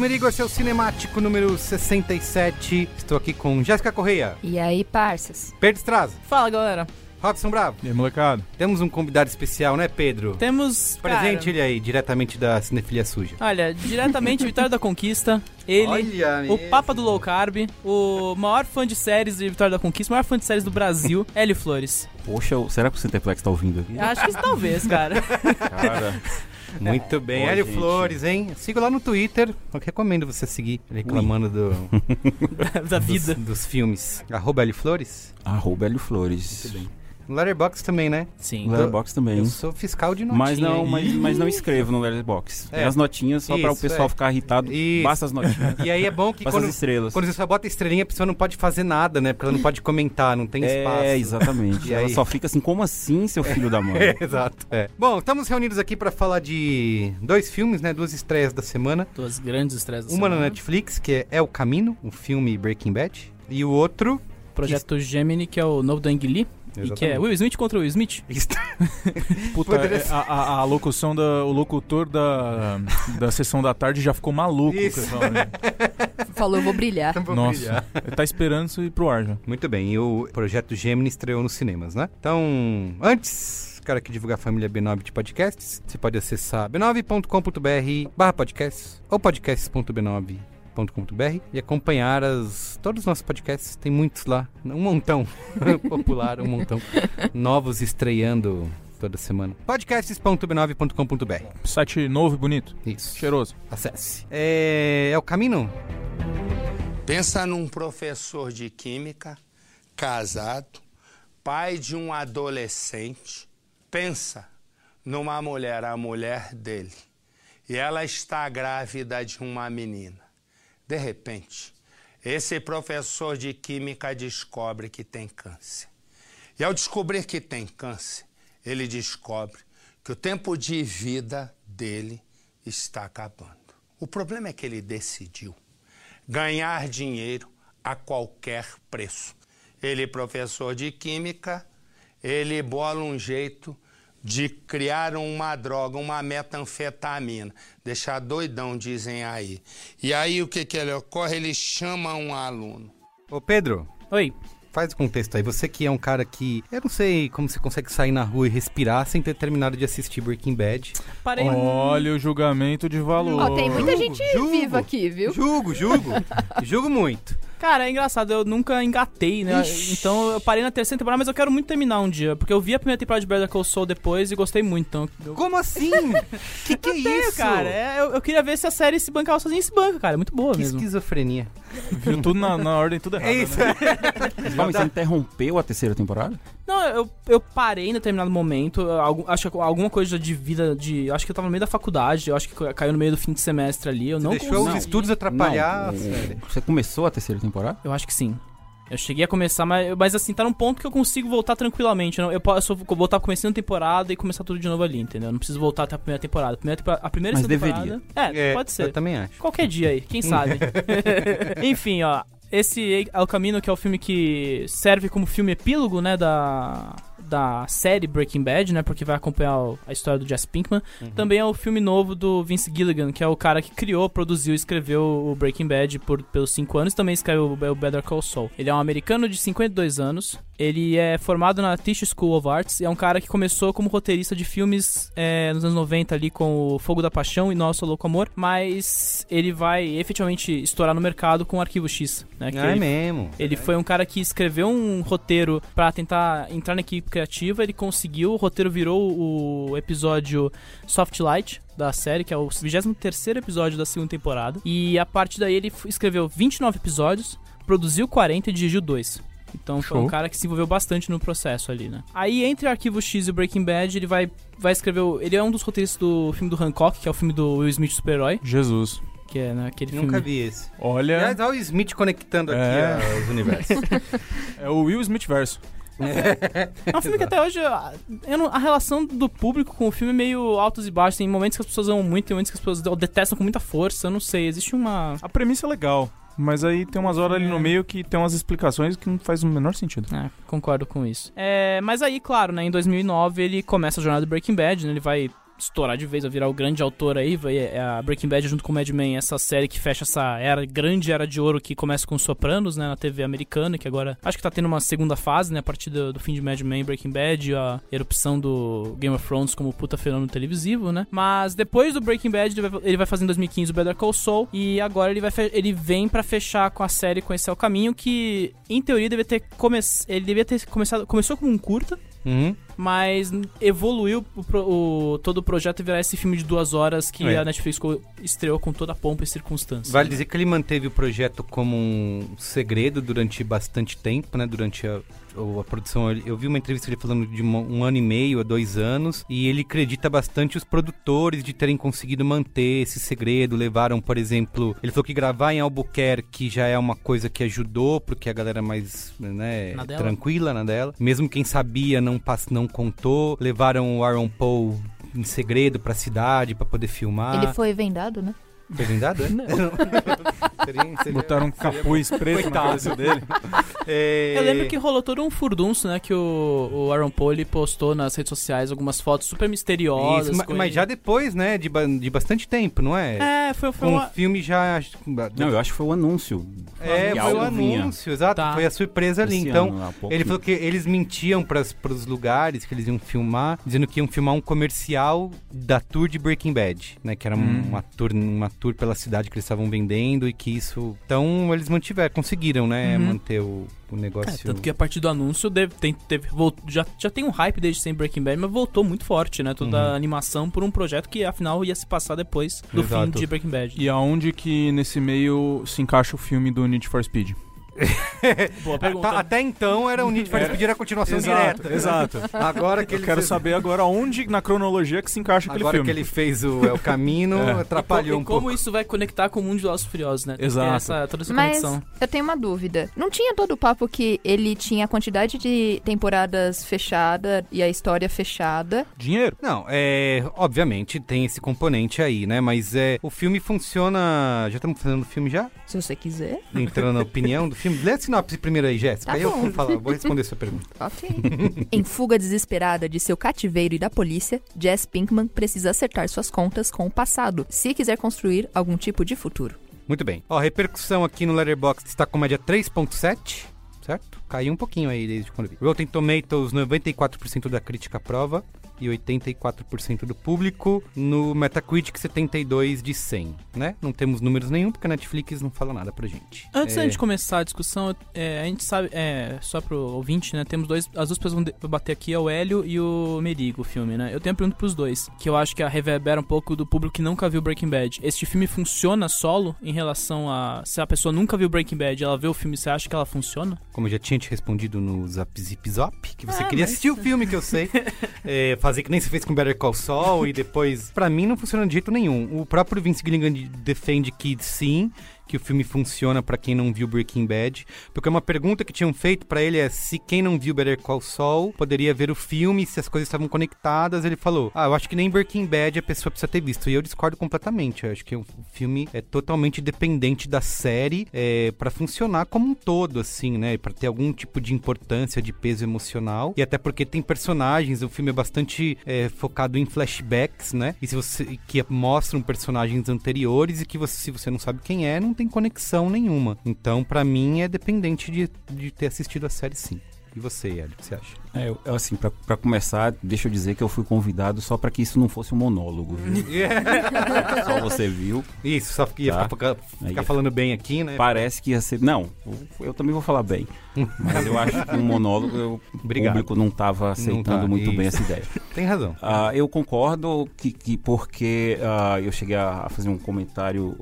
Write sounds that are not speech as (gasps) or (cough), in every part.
Merigo, esse é o Cinemático número 67. Estou aqui com Jéssica Correia, E aí, parças? Pedro Straza, Fala, galera. Robson Bravo. E aí, molecada? Temos um convidado especial, né, Pedro? Temos. Presente cara, ele aí, diretamente da Cinefilia Suja. Olha, diretamente (laughs) Vitória da Conquista, ele, Olha o mesmo. Papa do Low Carb, o maior fã de séries de Vitória da Conquista, o maior fã de séries do Brasil, (laughs) Hélio Flores. Poxa, será que o Centerplex tá ouvindo aqui? Acho que talvez, cara. Cara, (laughs) (laughs) Muito bem, Boa, Hélio gente. Flores, hein? Siga lá no Twitter, eu recomendo você seguir, reclamando do, (laughs) da dos, vida. dos filmes. Arroba Hélio Flores. arroba Hélio Flores. No Letterboxd também, né? Sim. Letterboxd também. Eu sou fiscal de notinha. Mas não, mas, mas não escrevo no Letterboxd. É. As notinhas só para o pessoal é. ficar irritado. Isso. Basta as notinhas. E aí é bom que quando, as estrelas. quando você só bota estrelinha, a pessoa não pode fazer nada, né? Porque ela não pode comentar, não tem espaço. É, exatamente. (laughs) E Ela aí? só fica assim, como assim, seu filho da mãe? É, (laughs) exato. É. Bom, estamos reunidos aqui para falar de dois filmes, né? Duas estreias da semana. Duas grandes estreias da Uma na semana. Netflix, que é É o Caminho, o filme Breaking Bad. E o outro. Projeto Gemini, que é o novo do Ang Lee. E que é Exatamente. Will Smith contra Will Smith. (laughs) (laughs) Puta, é, a, a- a locução da. O locutor da, da sessão da tarde já ficou maluco. Isso. né? (laughs) Falou, eu vou brilhar. Vou Nossa, brilhar. ele tá esperando isso ir pro ar já. Muito bem, e o projeto Gemini estreou nos cinemas, né? Então, antes, quero aqui divulgar a família B9 de podcasts. Você pode acessar b9.com.br barra podcasts ou podcasts.b9.com.br e acompanhar as, todos os nossos podcasts. Tem muitos lá, um montão, (laughs) popular, um montão, novos estreando toda semana. podcasts.b9.com.br Site novo e bonito. Isso. Cheiroso. Acesse. É, é o caminho? Pensa num professor de química, casado, pai de um adolescente. Pensa numa mulher, a mulher dele. E ela está grávida de uma menina. De repente, esse professor de química descobre que tem câncer. E ao descobrir que tem câncer, ele descobre que o tempo de vida dele está acabando. O problema é que ele decidiu ganhar dinheiro a qualquer preço. Ele, professor de química, ele bola um jeito de criar uma droga, uma metanfetamina. Deixar doidão, dizem aí. E aí o que, que ele ocorre? Ele chama um aluno. Ô, Pedro. Oi. Faz o contexto aí. Você que é um cara que. Eu não sei como você consegue sair na rua e respirar sem ter terminado de assistir Breaking Bad. Parei. Olha o julgamento de valor. Ó, tem muita gente Julgo. viva aqui, viu? Julgo, julgo. (laughs) julgo muito. Cara, é engraçado, eu nunca engatei, né? Então eu parei na terceira temporada, mas eu quero muito terminar um dia. Porque eu vi a primeira temporada de Better Call Saul depois e gostei muito. Então, eu... Como assim? (laughs) que que é Tenho, isso? cara. É, eu, eu queria ver se a série se bancava sozinha e se banca, cara. É muito boa Que mesmo. esquizofrenia. Viu tudo na, na ordem, tudo errado. É isso. né? (laughs) Mas calma, você interrompeu a terceira temporada? Não, eu, eu parei em determinado momento. algum- acho que alguma coisa de vida de. Acho que eu tava no meio da faculdade, eu acho que caiu no meio do fim de semestre ali. Eu não Deixou consegui- os estudos atrapalhar Não, série. Você começou a terceira temporada? Eu acho que sim. Eu cheguei a começar, mas, mas assim, tá num ponto que eu consigo voltar tranquilamente. Eu, não- eu posso voltar começando a temporada e começar tudo de novo ali, entendeu? Eu não preciso voltar até a primeira temporada. A primeira, temporada, a primeira Mas deveria. temporada. É, É, pode ser. Eu também acho. Qualquer dia aí, quem sabe. (laughs) Enfim, ó. Esse é o caminho que é o filme que serve como filme epílogo, né, da, da série Breaking Bad, né, porque vai acompanhar o- a história do Jesse Pinkman. Também é o filme novo do Vince Gilligan, que é o cara que criou, produziu e escreveu o Breaking Bad por, pelos 5 anos, também escreveu o Better Call Saul. Ele é um americano de 52 anos, ele é formado na Tisch School of Arts e é um cara que começou como roteirista de filmes é, nos anos 90 ali com o Fogo da Paixão e Nosso Louco Amor, mas ele vai efetivamente estourar no mercado com o Arquivo X, né? que é ele, mesmo. ele foi um cara que escreveu um roteiro pra tentar entrar na equipe criativa, ele conseguiu, o roteiro virou o episódio Soft Light da série, que é o 23º episódio da segunda temporada. E a partir daí ele escreveu 29 episódios, produziu 40 e dirigiu 2. Então foi um Show. cara que se envolveu bastante no processo ali, né? Aí entre Arquivo X e o Breaking Bad, ele vai, vai escrever. o- Ele é um dos roteiristas do filme do Hancock, que é o filme do Will Smith super-herói, Jesus. que é né, aquele Nunca filme. vi esse. Olha, Aliás, olha o Smith conectando aqui É. os universos. (laughs) é o Will Smith verso. É um filme que (laughs) até hoje não- a relação do público com o filme é meio altos e baixos. Tem momentos que as pessoas amam muito, tem momentos que as pessoas detestam com muita força. Eu não sei, existe uma. A premissa é legal, mas aí tem umas horas ali no É. meio que tem umas explicações que não faz o menor sentido. É, concordo com isso. É, mas aí, claro, né, em 2009 ele começa a jornada do Breaking Bad, né, ele vai estourar de vez, vai virar o grande autor aí, vai, é a Breaking Bad junto com o Mad Men, essa série que fecha essa era, grande era de ouro que começa com os Sopranos, né, na TV americana, que agora acho que tá tendo uma segunda fase, né, a partir do, do fim de Mad Men, Breaking Bad, a erupção do Game of Thrones como puta fenômeno televisivo, né, mas depois do Breaking Bad ele vai, ele vai fazer em 2015 o Better Call Saul, e agora ele, vai ele vem pra fechar com a série Conhecer o Caminho, que em teoria devia ter ele devia ter começado, começou como um curta, Uhum. mas evoluiu o, o- todo o projeto e virar esse filme de duas horas que É. a Netflix estreou com toda a pompa e circunstância. Vale dizer que ele manteve o projeto como um segredo durante bastante tempo, né? Durante a, o- a produção. Eu vi uma entrevista dele falando de uma- um ano e meio a dois anos. E ele acredita bastante os produtores de terem conseguido manter esse segredo. Levaram, por exemplo, ele falou que gravar em Albuquerque já é uma coisa que ajudou, porque a galera é mais né, Na dela. tranquila na dela. Mesmo quem sabia não, pass- não contou. Levaram o Aaron Paul em segredo pra cidade pra poder filmar. Ele foi vendado, né? Foi vendado, é? Seria- seria- Botaram um capuz preto na cabeça dele. (laughs) É, Eu lembro que rolou todo um furdunço, né? Que o, o Aaron Paul postou nas redes sociais algumas fotos super misteriosas. Isso, mas já depois, né? De, ba- de bastante tempo, não é? É, foi, foi Com uma. o filme já. Não, eu acho que foi o anúncio. É, foi o vinha anúncio, exato. Tá. Foi a surpresa ali. esse Então, ano, ele falou que eles mentiam para os lugares que eles iam filmar, dizendo que iam filmar um comercial da tour de Breaking Bad, né? Que era um- Hum. uma, tour, uma tour pela cidade que eles estavam vendendo e que isso. Então, eles mantiveram, conseguiram, né? Uhum. Manter o, o negócio. É, tanto que a partir do anúncio deve, tem, teve, volt- já, já tem um hype desde sempre Breaking Bad, mas voltou muito forte, né? Toda Uhum. a animação por um projeto que afinal ia se passar depois do fim Exato. de Breaking Bad. E aonde que nesse meio se encaixa o filme do Need for Speed? (laughs) Boa pergunta. tá- até então era o Need for Speed era a continuação Exato, direta. exato. Agora que Eu ele quero fez- saber agora onde na cronologia que se encaixa aquele Agora filme. que ele fez o El Camino, (laughs) É. atrapalhou e um como pouco. isso vai conectar com o mundo de e Furiosos, né? Exato. Essa, toda essa Mas conexão. eu tenho uma dúvida. Não tinha todo o papo que ele tinha a quantidade de temporadas fechada e a história fechada? Dinheiro. Não, é. Obviamente tem esse componente aí, né? Mas é. O filme funciona. Já estamos fazendo o filme já? Se você quiser. Entrando na opinião do (laughs) filme. Lê a sinopse primeiro aí, Jéssica. Tá aí eu bom. vou, falar, vou responder sua pergunta. (laughs) Ok. em fuga desesperada de seu cativeiro e da polícia, Jess Pinkman precisa acertar suas contas com o passado, se quiser construir algum tipo de futuro. Muito bem. Ó, a repercussão aqui no Letterboxd está com média 3.7, certo? Caiu um pouquinho aí desde quando eu vi. Rotten Tomatoes, 94% da crítica aprova e 84% do público. No Metacritic, 72 de 100, né? Não temos números nenhum, porque a Netflix não fala nada pra gente. Antes É, da gente começar a discussão, é, a gente sabe, é, só pro ouvinte, né? Temos dois. As duas pessoas vão bater aqui é o Hélio e o Merigo, o filme, né? Eu tenho uma pergunta pros dois, que eu acho que a reverbera um pouco do público que nunca viu Breaking Bad. Este filme funciona solo em relação a. Se a pessoa nunca viu Breaking Bad ela vê o filme, você acha que ela funciona? Como eu já tinha te respondido no Zap Zip Zop, que você Ah, queria mas- assistir o filme que eu sei, (laughs) é, fazer que nem você fez com Better Call Saul e depois... Pra mim não funciona de jeito nenhum. O próprio Vince Gilligan defende que sim, que o filme funciona pra quem não viu Breaking Bad, porque uma pergunta que tinham feito pra ele é se quem não viu Better Call Saul poderia ver o filme, se as coisas estavam conectadas. Ele falou: "Ah, eu acho que nem Breaking Bad a pessoa precisa ter visto". E eu discordo completamente. Eu acho que o filme é totalmente dependente da série é, para funcionar como um todo, assim, né? Pra ter algum tipo de importância, de peso emocional. E até porque tem personagens, o filme é bastante é, focado em flashbacks, né? E se você que mostram personagens anteriores e que você, se você não sabe quem é, não tem conexão nenhuma. Então, pra mim, é dependente de, de ter assistido a série, sim. E você, Hélio, o que você acha? É, eu- assim, pra, pra começar, deixa eu dizer que eu fui convidado só pra que isso não fosse um monólogo, viu? (laughs) só você viu. Isso, só ia Tá. ficar, ficar falando bem aqui, né? Parece que ia ser. Não, eu, também vou falar bem. Mas eu acho que um monólogo eu- o Obrigado. público não estava aceitando tá, muito bem isso. essa ideia. (laughs) Tem razão. Ah, eu concordo que, que porque ah, eu cheguei a fazer um comentário,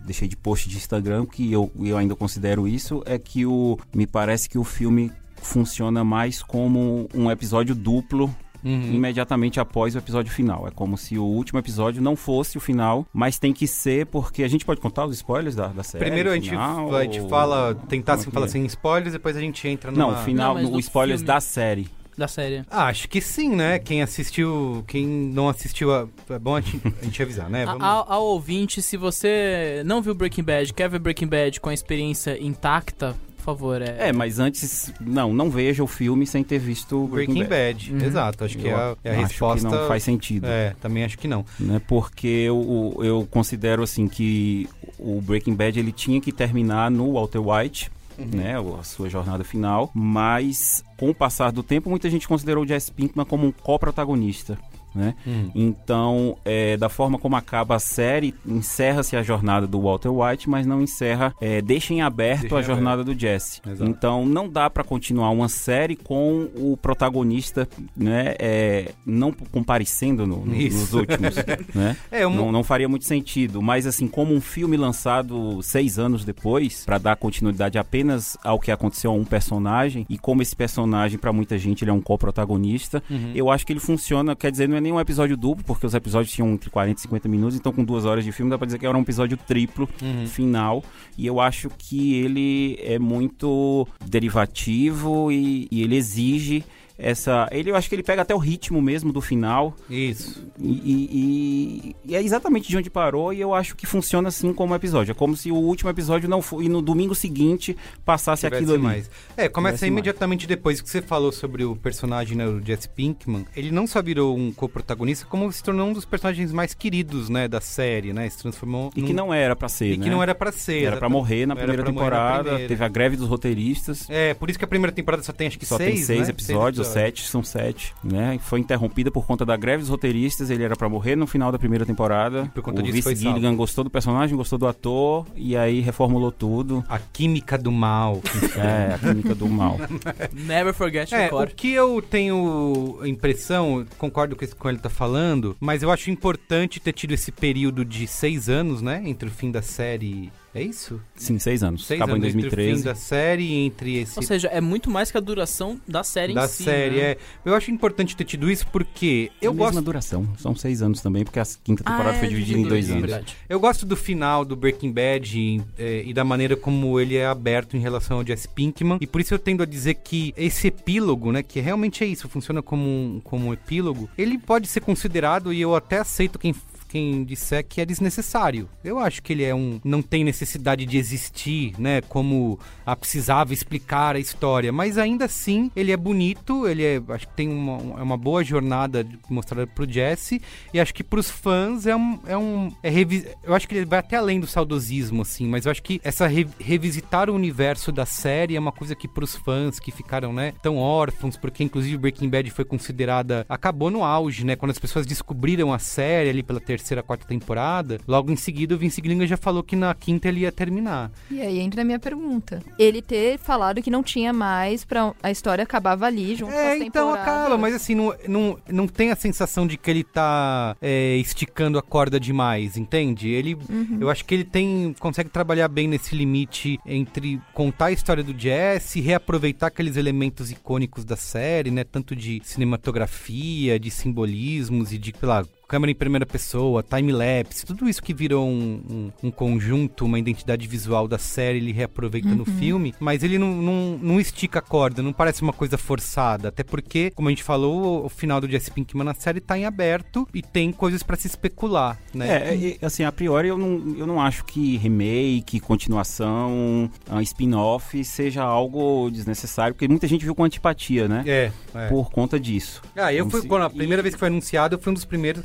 deixei de post de Instagram, que eu, eu ainda considero isso, é que o, me parece que o filme funciona mais como um episódio duplo Uhum. imediatamente após o episódio final. É como se o último episódio não fosse o final, mas tem que ser porque a gente pode contar os spoilers da, da série. Primeiro a gente, final, a gente ou- fala, tentar assim, é que falar é? sem spoilers, depois a gente entra numa... Não, o final, Não, no, do spoilers filme. da série. Da série. Ah, acho que sim, né? Quem assistiu, quem não assistiu, a- é bom a gente, a gente avisar, né? (laughs) A- Vamos... Ao, ao ouvinte, se você não viu Breaking Bad, quer ver Breaking Bad com a experiência intacta, por favor, é. É, mas antes, não, não veja o filme sem ter visto Breaking, Breaking Bad, Uhum. exato. Acho que é a, é a acho resposta... que não faz sentido. É, também acho que não. Né, porque eu, eu considero assim que o Breaking Bad ele tinha que terminar no Walter White, Uhum. né, a sua jornada final, mas com o passar do tempo muita gente considerou o Jesse Pinkman como um co-protagonista. Né? Uhum. Então, é, da forma como acaba a série, encerra-se a jornada do Walter White, mas não encerra, é, deixa em aberto Deixa a em jornada do Jesse. Exato. Então, não dá pra continuar uma série com o protagonista, né, é, não comparecendo no- no- nos últimos, (laughs) né? É, um- não, não faria muito sentido. Mas assim, como um filme lançado seis anos depois, pra dar continuidade apenas ao que aconteceu a um personagem, e como esse personagem, pra muita gente, ele é um co-protagonista, Uhum. eu acho que ele funciona, quer dizer, não é nenhum episódio duplo, porque os episódios tinham entre 40 e 50 minutos, então com duas horas de filme dá pra dizer que era um episódio triplo Uhum. final. E eu acho que ele é muito derivativo e, e ele exige essa. Ele, eu acho que ele pega até o ritmo mesmo do final. Isso. E, e- e- é exatamente de onde parou, e eu acho que funciona assim como episódio. É como se o último episódio não foi. E no domingo seguinte passasse Tivesse aquilo ali. mais. É, começa Tivesse imediatamente depois que você falou sobre o personagem, né, o Jesse Pinkman. Ele não só virou um co-protagonista, como se tornou um dos personagens mais queridos, né, da série, né? Se transformou E num- que não era pra ser, E né? que não era pra ser. Era pra exatamente. morrer na primeira morrer na temporada. primeira. Teve a greve dos roteiristas. É, por isso que a primeira temporada só tem acho que Só seis, tem seis né? episódios, ou sete, são sete, né? E Foi interrompida por conta da greve dos roteiristas, ele era pra morrer no final da primeira temporada. por conta o disso foi Vice Gilligan salvo. gostou do personagem, gostou do ator, e aí reformulou tudo. A química do mal. É, a química do mal. (laughs) Never forget É, the o que eu tenho impressão, concordo com isso que ele tá falando, mas eu acho importante ter tido esse período de seis anos, né? Entre o fim da série. É isso? Sim, seis anos. Seis Acabou em anos entre o fim 2013. da série e entre esse Ou seja, é muito mais que a duração da série da em si. série. né? É, eu acho importante ter tido isso porque É a eu mesma gosto duração. São seis anos também, porque a quinta temporada Ah, foi é, dividida em dois é anos. verdade. Eu gosto do final do Breaking Bad e, eh, e da maneira como ele é aberto em relação ao Jesse Pinkman. E por isso eu tendo a dizer que esse epílogo, né, que realmente é isso, funciona como um, como um epílogo, ele pode ser considerado, e eu até aceito quem, quem disser que é desnecessário. Eu acho que ele é um. não tem necessidade de existir, né? Como a precisava explicar a história. Mas ainda assim, ele é bonito, ele é. Acho que tem uma, é uma boa jornada mostrada pro Jesse. E acho que pros fãs é um. É um é revi eu acho que ele vai até além do saudosismo, assim, mas eu acho que essa re revisitar o universo da série é uma coisa que pros fãs que ficaram, né, tão órfãos, porque inclusive Breaking Bad foi considerada. acabou no auge, né? Quando as pessoas descobriram a série ali pela terceira, quarta temporada, logo em seguida o Vince Gilligan já falou que na quinta ele ia terminar. E aí entra a minha pergunta. Ele ter falado que não tinha mais pra a história acabava ali junto é, com as então acaba, mas assim, não, não, não tem a sensação de que ele tá é, esticando a corda demais, entende? Ele, Uhum. eu acho que ele tem, consegue trabalhar bem nesse limite entre contar a história do Jesse, reaproveitar aqueles elementos icônicos da série, né? Tanto de cinematografia, de simbolismos e de, sei lá, câmera em primeira pessoa, time-lapse, tudo isso que virou um, um, um conjunto, uma identidade visual da série, ele reaproveita no Uhum. filme, mas ele não, não, não estica a corda, não parece uma coisa forçada, até porque, como a gente falou, o, o final do Jesse Pinkman na série tá em aberto e tem coisas pra se especular, né? É, e, assim, a priori eu não, eu não acho que remake, continuação, ah, spin-off seja algo desnecessário, porque muita gente viu com antipatia, né? É, é. Por conta disso. Ah, eu Como fui, se- quando a primeira vez que foi anunciado, eu fui um dos primeiros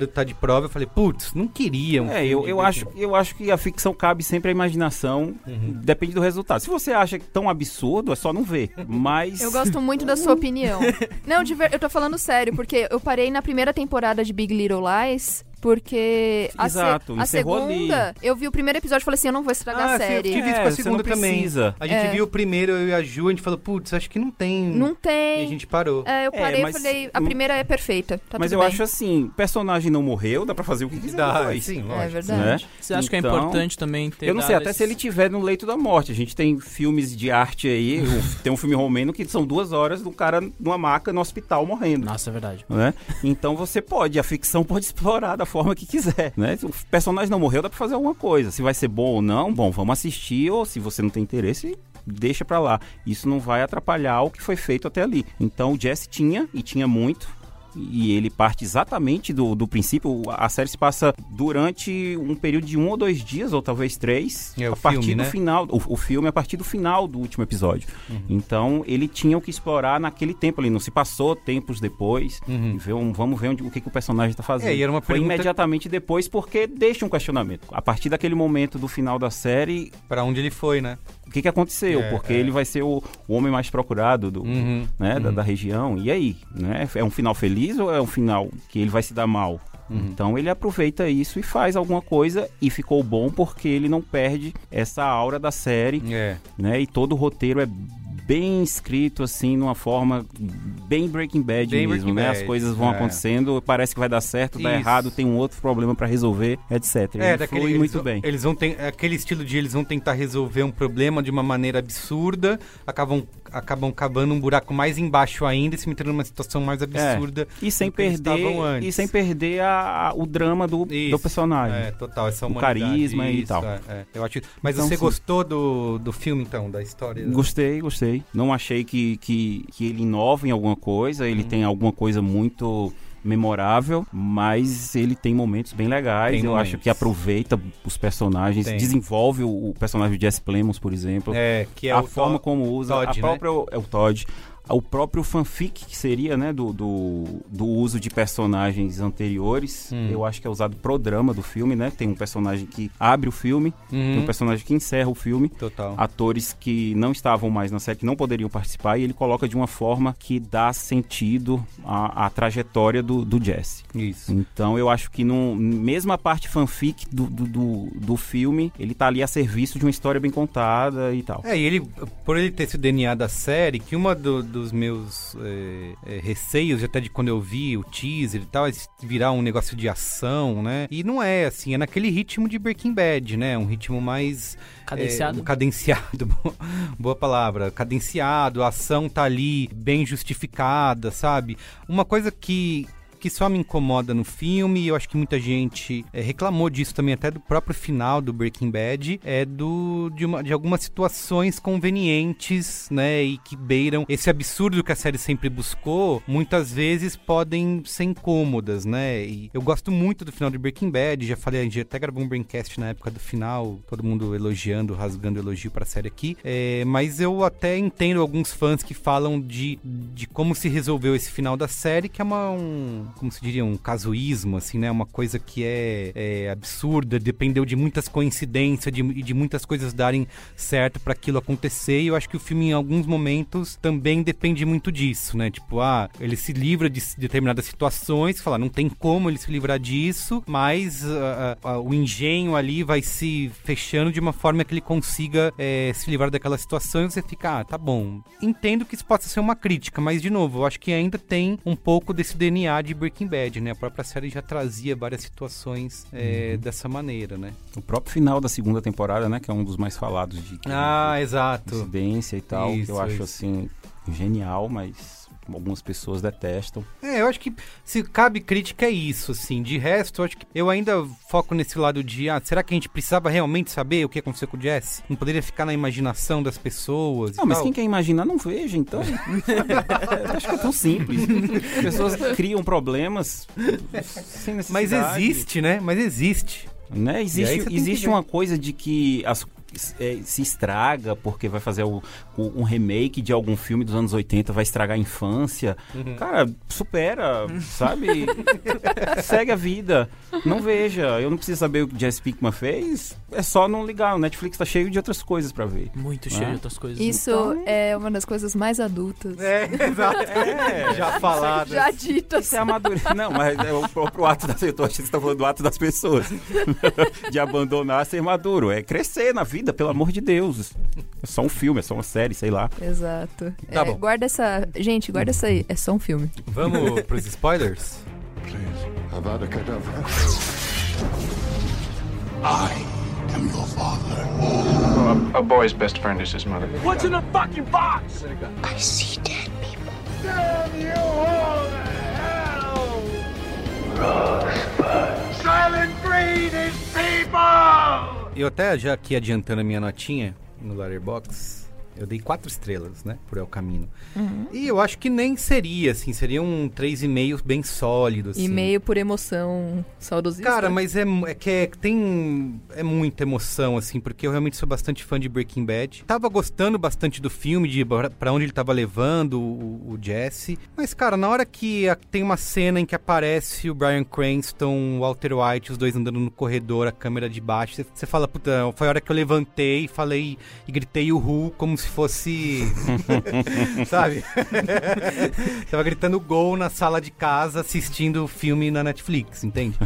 estar de prova, eu falei, putz, não queria um É, eu, eu, acho, eu acho que a ficção cabe sempre à imaginação, depende do resultado. Se você acha tão absurdo, é só não ver. (laughs) Mas. Eu gosto muito da sua opinião. (laughs) Não, de ver- eu tô falando sério, porque eu parei na primeira temporada de Big Little Lies. Porque a, se- Exato, a encerrou ali. segunda, eu vi o primeiro episódio e falei assim: eu não vou estragar Ah, a sim, eu série. tive isso É, com a segunda também. precisa. A gente É. viu o primeiro, eu e a Ju, a gente falou, putz, acho que não tem. Não E a tem. gente parou. É, eu É, parei e mas- falei: a primeira é perfeita. Tá mas tudo eu bem. acho assim, personagem não morreu, dá pra fazer o que quiser Dá, depois. sim, É lógico. verdade. Né? Você acha que é Então, importante também ter Eu não sei, até se esse- ele tiver no leito da morte. A gente tem filmes de arte aí, (laughs) tem um filme romeno que são duas horas do cara numa maca no hospital morrendo. Nossa, é verdade. Né? Então você pode, a ficção pode (laughs) explorar da forma que quiser, né? Se o personagem não morreu, dá pra fazer alguma coisa. Se vai ser bom ou não, bom, vamos assistir, ou se você não tem interesse, deixa pra lá. Isso não vai atrapalhar o que foi feito até ali. Então o Jesse tinha, e tinha muito, e ele parte exatamente do, do princípio. A série se passa durante um período de um ou dois dias, ou talvez três, É, a partir filme, do né? final. O, o filme é a partir do final do último episódio. Uhum. Então ele tinha o que explorar naquele tempo ali. Não se passou tempos depois. E ver vamos ver onde, o que, que o personagem está fazendo. Uhum. É, e era uma Foi pergunta- imediatamente depois, porque deixa um questionamento. A partir daquele momento do final da série, Pra onde ele foi, né? o que, que aconteceu? É, porque é. ele vai ser o, o homem mais procurado do, Uhum, né, Da, uhum. da região. E aí? Né? É um final feliz ou é um final que ele vai se dar mal? Uhum. Então ele aproveita isso e faz alguma coisa e ficou bom porque ele não perde essa aura da série, É. né? E todo o roteiro é bem escrito assim, numa forma bem Breaking Bad Bem mesmo, Breaking né? As Bad, coisas vão é. acontecendo, parece que vai dar certo, dá Isso. errado, tem um outro problema pra resolver, etc. É, Ele daquele, eles muito bem. Eles vão ter aquele estilo de eles vão tentar resolver um problema de uma maneira absurda, acabam acabam cavando um buraco mais embaixo ainda e se metendo numa situação mais absurda. E sem do perder e sem perder a- a- o drama do, do Isso. personagem. É, total, essa O carisma e isso, tal. é, é. Eu acho... Mas Então, você sim. gostou do, do filme, então, da história? Gostei, gostei. Não achei que, que, que ele inova em alguma coisa, ele tem alguma coisa muito memorável, mas ele tem momentos bem legais. Tem Eu momentos. acho que aproveita os personagens, Tem. desenvolve o, o personagem de Jesse Plemons, por exemplo. É, que é a forma Todd- como usa, Todd, a né? própria é o Todd. O próprio fanfic que seria, né, do, do, do uso de personagens anteriores, Hum. eu acho que é usado pro drama do filme, né? Tem um personagem que abre o filme, Uhum. tem um personagem que encerra o filme Total. atores que não estavam mais na série, que não poderiam participar, e ele coloca de uma forma que dá sentido à, à trajetória do, do Jesse. Isso. Então eu acho que no, mesmo a parte fanfic do, do, do, do filme, ele tá ali a serviço de uma história bem contada e tal. É, e ele, por ele ter esse DNA da série, que uma do- dos meus é, é, receios, até de quando eu vi o teaser e tal, virar um negócio de ação, né? E não é, assim, é naquele ritmo de Breaking Bad, né? Um ritmo mais... Cadenciado? É, cadenciado, (laughs) boa- boa palavra. Cadenciado, a ação tá ali bem justificada, sabe? Uma coisa que que só me incomoda no filme, eu acho que muita gente é, reclamou disso também, até do próprio final do Breaking Bad, é do de, uma, de algumas situações convenientes, né, e que beiram esse absurdo que a série sempre buscou, muitas vezes podem ser incômodas, né, e eu gosto muito do final de Breaking Bad, já falei, a gente até gravou um Braincast na época do final, todo mundo elogiando, rasgando elogio pra série aqui, é, mas eu até entendo alguns fãs que falam de, de como se resolveu esse final da série, que é uma, um, como se diria, um casuísmo, assim, né, uma coisa que é, é absurda, dependeu de muitas coincidências, de, de muitas coisas darem certo para aquilo acontecer, e eu acho que o filme em alguns momentos também depende muito disso, né, tipo, ah, ele se livra de determinadas situações, fala, não tem como ele se livrar disso, mas uh, uh, uh, o engenho ali vai se fechando de uma forma que ele consiga é, se livrar daquela situação e você fica, ah, tá bom. Entendo que isso possa ser uma crítica, mas de novo, eu acho que ainda tem um pouco desse DNA de Breaking Bad, né? A própria série já trazia várias situações é, uhum. dessa maneira, né? O próprio final da segunda temporada, né? Que é um dos mais falados de... Ah, exato. Incidência e tal, isso, que eu acho, isso. assim, genial, mas algumas pessoas detestam. É, eu acho que se cabe crítica é isso, assim. De resto, eu acho que eu ainda foco nesse lado de, ah, será que a gente precisava realmente saber o que aconteceu com o Jesse? Não poderia ficar na imaginação das pessoas? Não, mas tal? quem quer imaginar não veja, então. (laughs) acho que é tão simples. As pessoas criam problemas sem necessidade. Mas existe, né? Mas existe. Né? Existe, existe uma coisa de que as se estraga porque vai fazer o, o, um remake de algum filme dos anos 80, vai estragar a infância. Uhum. Cara, supera, sabe? (laughs) Segue a vida. Não veja. Eu não preciso saber o que Jesse Pinkman fez. É só não ligar. O Netflix tá cheio de outras coisas para ver. Muito cheio né? de outras coisas. Isso então... é uma das coisas mais adultas. É, exato. (laughs) É, já falado. Já dito. Isso é amadurecer. Não, mas é o próprio ato das pessoas. Você está falando do ato das pessoas. (laughs) de abandonar ser maduro. É crescer na vida vida, pelo amor de Deus. É só um filme, é só uma série, sei lá. Exato. Tá é, bom. Guarda essa. Gente, guarda essa aí. É só um filme. Vamos (laughs) pros spoilers? Please, Avada Kedavra. I am your father. Well, a, a, boy's best friend is his mother. What's in the fucking box? I see dead people. Damn you all to hell! Rosebud. Silent breed is people! Eu até já aqui adiantando a minha notinha no Letterboxd, eu dei quatro estrelas, né? Por El Camino. Uhum. E eu acho que nem seria, assim. Seria um 3,5 bem sólido, assim. E meio por emoção saudosista. Cara, mas é, é que é, tem... É muita emoção, assim. Porque eu realmente sou bastante fã de Breaking Bad. Tava gostando bastante do filme, de para onde ele tava levando o, o, Jesse. Mas, cara, na hora que a, tem uma cena em que aparece o Brian Cranston, o Walter White, os dois andando no corredor, a câmera de baixo. Você fala, puta, foi a hora que eu levantei, falei e gritei o Ru como se fosse. (laughs) sabe? (laughs) Tava gritando gol na sala de casa assistindo o filme na Netflix, entende?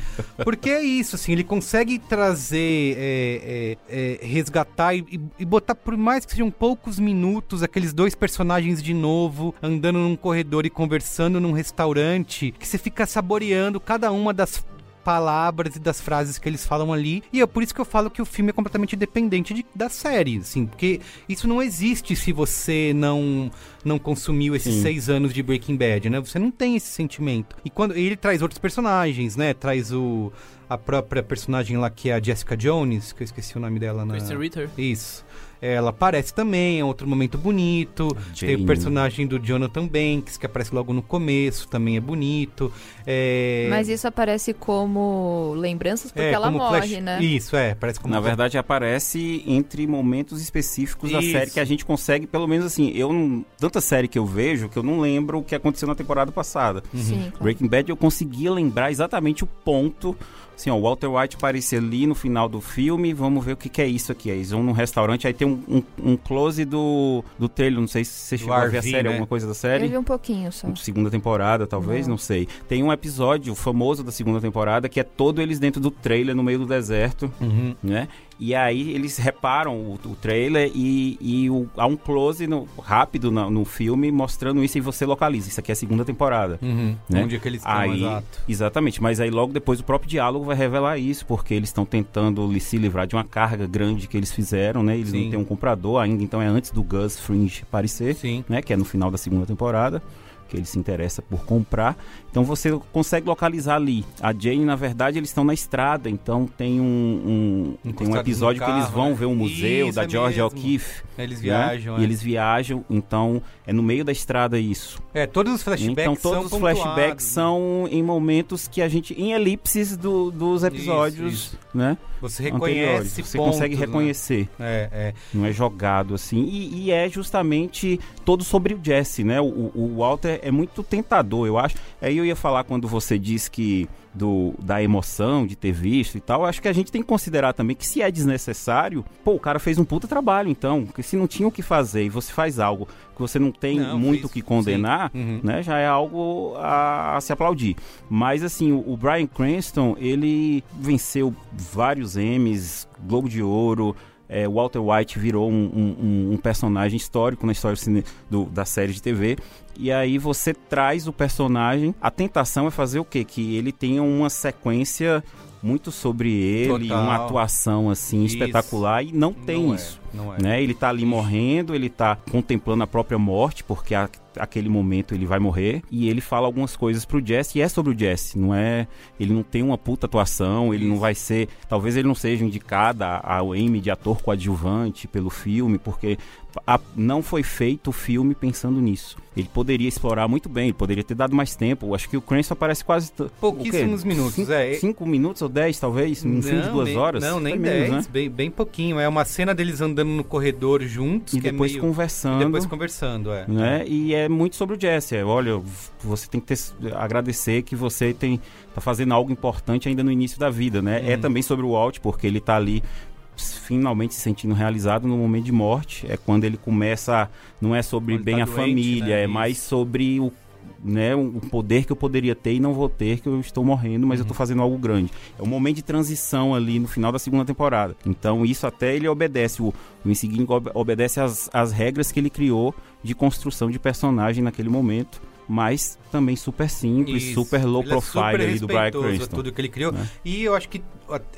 Porque é isso, assim, ele consegue trazer, é, é, é, resgatar e, e, botar, por mais que sejam poucos minutos, aqueles dois personagens de novo andando num corredor e conversando num restaurante, que você fica saboreando cada uma das palavras e das frases que eles falam ali. E é por isso que eu falo que o filme é completamente dependente de, da série, assim, porque isso não existe se você não não consumiu esses Sim. seis anos de Breaking Bad, né? Você não tem esse sentimento. E quando ele traz outros personagens, né? Traz o a própria personagem lá que é a Jessica Jones, que eu esqueci o nome dela na. Kristen Ritter. Isso. Ela aparece também, é outro momento bonito. Jane. Tem o personagem do Jonathan Banks, que aparece logo no começo, também é bonito. É... Mas isso aparece como lembranças porque é, ela morre, flash... né? Isso, é, aparece como. Na verdade, aparece entre momentos específicos isso. da série que a gente consegue, pelo menos assim, eu não. Tanta série que eu vejo que eu não lembro o que aconteceu na temporada passada. Uhum. Sim, claro. Breaking Bad eu conseguia lembrar exatamente o ponto Assim, ó, o Walter White aparece ali no final do filme, vamos ver o que, que é isso aqui. Eles vão num restaurante, aí tem um, um, um close do, do trailer, não sei se você chegou a ver a série, né? alguma coisa da série. Eu vi um pouquinho só. Segunda temporada, talvez, não. não sei. Tem um episódio famoso da segunda temporada que é todo eles dentro do trailer, no meio do deserto, uhum. né? E aí eles reparam o, o trailer e, e o, há um close no, rápido no, no, filme mostrando isso e você localiza. Isso aqui é a segunda temporada. Uhum. Né? Onde é que eles estão, aí, exato. Exatamente, mas aí logo depois o próprio diálogo vai revelar isso, porque eles estão tentando se livrar de uma carga grande que eles fizeram, né? Eles Sim. não têm um comprador ainda, então é antes do Gus Fringe aparecer, Sim. né? Que é no final da segunda temporada. que ele se interessa por comprar. Então você consegue localizar ali. A Jane, na verdade, eles estão na estrada, então tem um, um tem um episódio carro, que eles vão né? ver um museu Isso, da é Georgia. O'Keeffe. Eles né? viajam, E é. eles viajam, então é no meio da estrada isso. É, todos os flashbacks Então todos são os flashbacks né? são em momentos que a gente em elipses do- dos episódios, isso. né? Você reconhece você pontos, consegue né? reconhecer. É, é. Não é jogado assim. E, e é justamente todo sobre o Jesse, né? O, o- o Walter é muito tentador, eu acho. Aí eu ia falar quando você disse que do, da emoção de ter visto e tal, acho que a gente tem que considerar também que se é desnecessário, pô, o cara fez um puta trabalho, então, porque se não tinha o que fazer e você faz algo que você não tem Não, muito o que condenar. Uhum. né, já é algo a, a se aplaudir. Mas assim, o, o Bryan Cranston, ele venceu vários Emmys, Globo de Ouro, é, Walter White virou um, um- um- personagem histórico na história do da série de TV. E aí você traz o personagem. A tentação é fazer o quê? Que ele tenha uma sequência muito sobre ele, Total. uma atuação assim Isso. espetacular e não tem Não é, isso. não é. Né? Ele tá ali morrendo, ele tá contemplando a própria morte, porque a, aquele momento ele vai morrer. E ele fala algumas coisas pro Jesse, e é sobre o Jesse, não é? Ele não tem uma puta atuação, ele não vai ser. Talvez ele não seja indicado ao Emmy de ator coadjuvante pelo filme, porque a- não foi feito o filme pensando nisso. Ele poderia explorar muito bem, ele poderia ter dado mais tempo. Acho que o Cranston aparece quase. Pouquíssimos minutos, cinco, é. Cinco minutos ou dez, talvez? Um filme de duas nem- horas? Não, nem 10, menos, né? bem, bem pouquinho. É uma cena deles andando no corredor juntos. E que depois é meio... conversando. E depois conversando, é. né? E é muito sobre o Jesse. É, olha, você tem que ter, agradecer que você tem tá fazendo algo importante ainda no início da vida, né? Uhum. É também sobre o Walt, porque ele tá ali finalmente se sentindo realizado no momento de morte. É quando ele começa, não é sobre Quando bem tá a doente, família, né? é mais sobre o né, o poder que eu poderia ter e não vou ter, que eu estou morrendo, mas eu Uhum. estou fazendo algo grande. É um momento de transição ali no final da segunda temporada. Então, isso até ele obedece, o, o Insignific ob- obedece às regras que ele criou de construção de personagem naquele momento, mas também super simples, Isso. super low Ele é profile super ali do Brian Cranston. tudo que ele criou. né? E eu acho que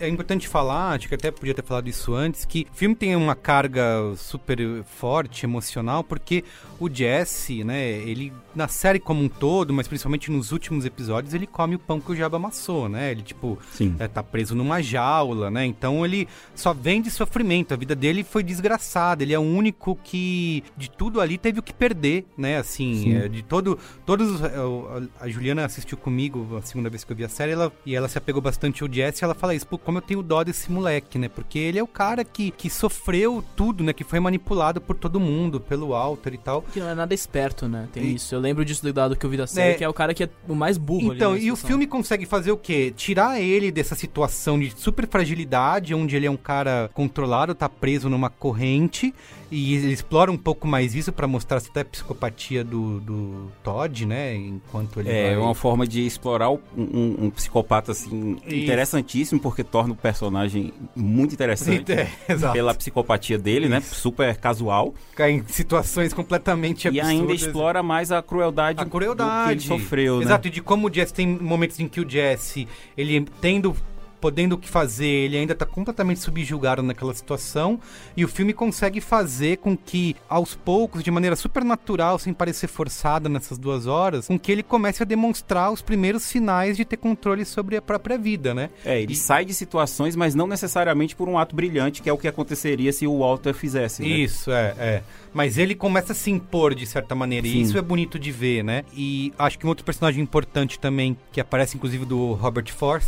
é importante falar, acho que até podia ter falado isso antes, que o filme tem uma carga super forte, emocional, porque o Jesse, né, ele, na série como um todo, mas principalmente nos últimos episódios, ele come o pão que o Jabba amassou, né? Ele, tipo, Sim. é, tá preso numa jaula, né? Então ele só vem de sofrimento. A vida dele foi desgraçada. Ele é o único que, de tudo ali, teve o que perder, né? Assim, Sim. é, de todo. Todos. O- A Juliana assistiu comigo a segunda vez que eu vi a série ela, e ela se apegou bastante ao Jesse. Ela fala isso, pô, como eu tenho dó desse moleque, né? Porque ele é o cara que, que sofreu tudo, né? Que foi manipulado por todo mundo, pelo Walter e tal. Que não é nada esperto, né? Tem E- isso. Eu lembro disso do dado que eu vi da série, É. que é o cara que é o mais burro Então, e o filme consegue fazer o quê? Tirar ele dessa situação de super fragilidade, onde ele é um cara controlado, tá preso numa corrente, e ele explora um pouco mais isso pra mostrar até a psicopatia do, do Todd, né? Enquanto ele É vai... uma forma de explorar o- um, um psicopata assim Isso. interessantíssimo porque torna o personagem muito interessante É, (laughs) exato. pela psicopatia dele, né? Super casual Cai em situações completamente e absurdas. ainda explora mais a crueldade, a crueldade. que ele sofreu, né? Exato, e de como o Jesse tem momentos em que o Jesse, ele tendo podendo o que fazer, ele ainda tá completamente subjugado naquela situação, e o filme consegue fazer com que, aos poucos, de maneira super natural, sem parecer forçada nessas duas horas, com que ele comece a demonstrar os primeiros sinais de ter controle sobre a própria vida, né? É, ele sai de situações, mas não necessariamente por um ato brilhante, que é o que aconteceria se o Walter fizesse, né? Isso, é, é. Mas ele começa a se impor de certa maneira, Sim. e isso é bonito de ver, né? E acho que um outro personagem importante também, que aparece inclusive do Robert For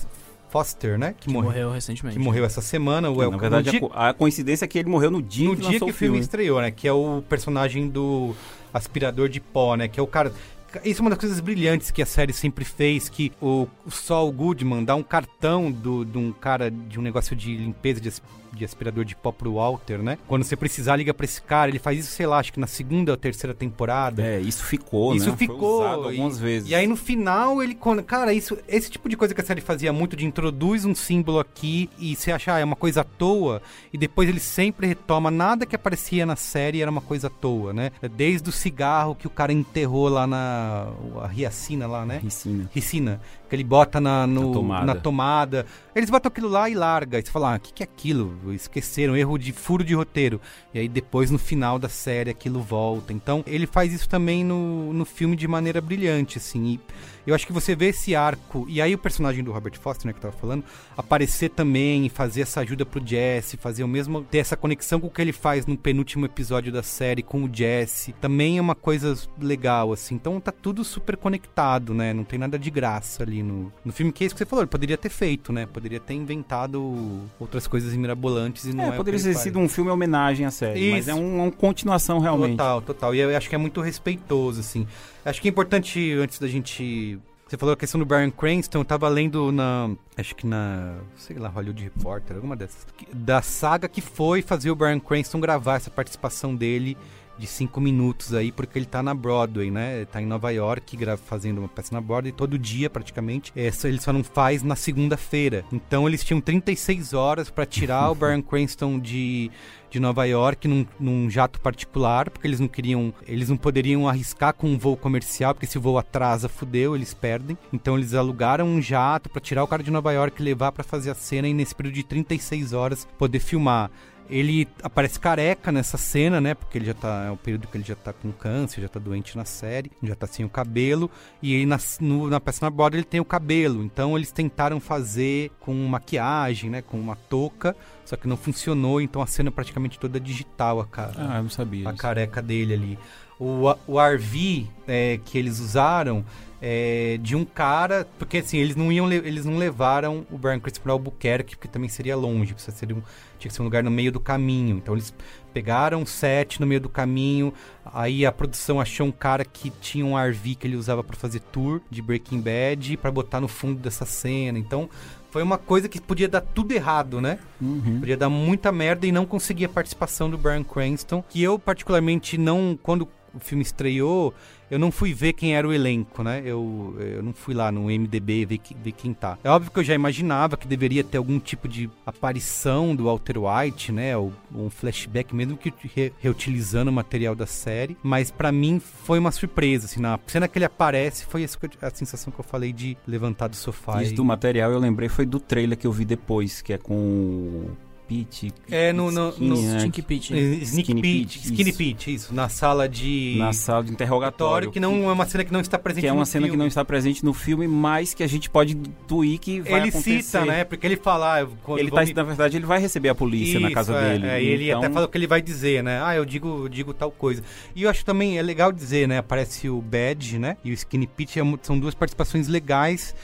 Foster, né? Que morreu recentemente. Que morreu essa semana. O Na verdade, dia, a, coincidência é que ele morreu no dia no que dia que o filme filme. estreou, né? Que é o personagem do aspirador de pó, né? Que é o cara... Isso é uma das coisas brilhantes que a série sempre fez, que o, o Saul Goodman dá um cartão do, de um cara de um negócio de limpeza de, de aspirador de pó pro Walter, né? Quando você precisar, liga pra esse cara. Ele faz isso, sei lá, acho que na segunda ou terceira temporada. É, isso ficou, Isso né? ficou. Foi usado algumas e, vezes. E aí no final ele. Cara, isso, esse tipo de coisa que a série fazia muito de introduz um símbolo aqui e você acha, ah, é uma coisa à toa, e depois ele sempre retoma. Nada que aparecia na série era uma coisa à toa, né? Desde o cigarro que o cara enterrou lá na, a riacina lá, né? Ricina. Ricina. Que ele bota na, no, Na tomada. na tomada. Eles botam aquilo lá e larga. Aí você fala, ah, o que, que é aquilo? Esqueceram, erro de furo de roteiro. E aí depois no final da série aquilo volta. Então ele faz isso também no, no filme de maneira brilhante, assim. E eu acho que você vê esse arco, e aí o personagem do Robert Foster, né, que eu tava falando, aparecer também, fazer essa ajuda pro Jesse, fazer o mesmo, ter essa conexão com o que ele faz no penúltimo episódio da série com o Jesse, também é uma coisa legal, assim. Então tá tudo super conectado, né? Não tem nada de graça ali no, no filme, que é isso que você falou, ele poderia ter feito, né? Poderia ter inventado outras coisas mirabolantes e não é, É, poderia ter sido um filme homenagem à série, mas Isso. é um- uma continuação realmente. Total, total. E eu acho que é muito respeitoso, assim. Acho que é importante, antes da gente. Você falou a questão do Brian Cranston, eu tava lendo na. Acho que na. Sei lá, Hollywood Reporter, alguma dessas. Da saga que foi fazer o Brian Cranston gravar essa participação dele de cinco minutos aí, porque ele tá na Broadway, né? Ele tá em Nova York fazendo uma peça na Broadway todo dia praticamente. Essa ele só não faz na segunda-feira. Então eles tinham 36 horas pra tirar o (laughs) Brian Cranston de de Nova York num, num jato particular, porque eles não queriam, eles não poderiam arriscar com um voo comercial, porque se o voo atrasa, fudeu, eles perdem. Então eles alugaram um jato pra tirar o cara de Nova York e levar pra fazer a cena e nesse período de 36 horas poder filmar. Ele aparece careca nessa cena, né? Porque ele já tá. É o período que ele já tá com câncer, já tá doente na série, já tá sem o cabelo. E aí na, no- na peça na borda ele tem o cabelo. Então eles tentaram fazer com maquiagem, né? Com uma touca. Só que não funcionou, então a cena é praticamente toda digital, a cara. Ah, eu não sabia. A disso. careca dele ali. O, o RV é, que eles usaram é de um cara. Porque assim, eles não iam le- eles não levaram o Brian Cranston pra Albuquerque, porque também seria longe. Precisa ser um, tinha que ser um lugar no meio do caminho. Então eles pegaram um set no meio do caminho. Aí a produção achou um cara que tinha um RV que ele usava pra fazer tour de Breaking Bad pra botar no fundo dessa cena. Então foi uma coisa que podia dar tudo errado, né? Uhum. Podia dar muita merda e não conseguir a participação do Brian Cranston, que eu particularmente não, quando o filme estreou, eu não fui ver quem era o elenco, né? Eu, eu não fui lá no MDB ver, ver quem tá. É óbvio que eu já imaginava que deveria ter algum tipo de aparição do Walter White, né? Ou um flashback, mesmo que re- reutilizando o material da série. Mas pra mim foi uma surpresa, assim, na cena que ele aparece foi a sensação que eu falei de levantar do sofá. Isso e- do material eu lembrei foi do trailer que eu vi depois, que é com Pete. É, no, no, no Skinny, né? Sneak Pete. Eh, Sneak Skinny Skinny isso. Na sala de Na sala de interrogatório. que não é uma cena que não está presente que é no uma cena que filme. não está presente no filme, mas que a gente pode intuir que vai Ele acontecer. cita, né? Porque ele fala, ah, Ele tá, me- na verdade, ele vai receber a polícia na Isso, casa é, dele. é, e ele então, até fala o que ele vai dizer, né? Ah, eu digo, digo tal coisa. E eu acho também, é legal dizer, né? Aparece o Badge, né? E o Skinny Pete é são duas participações legais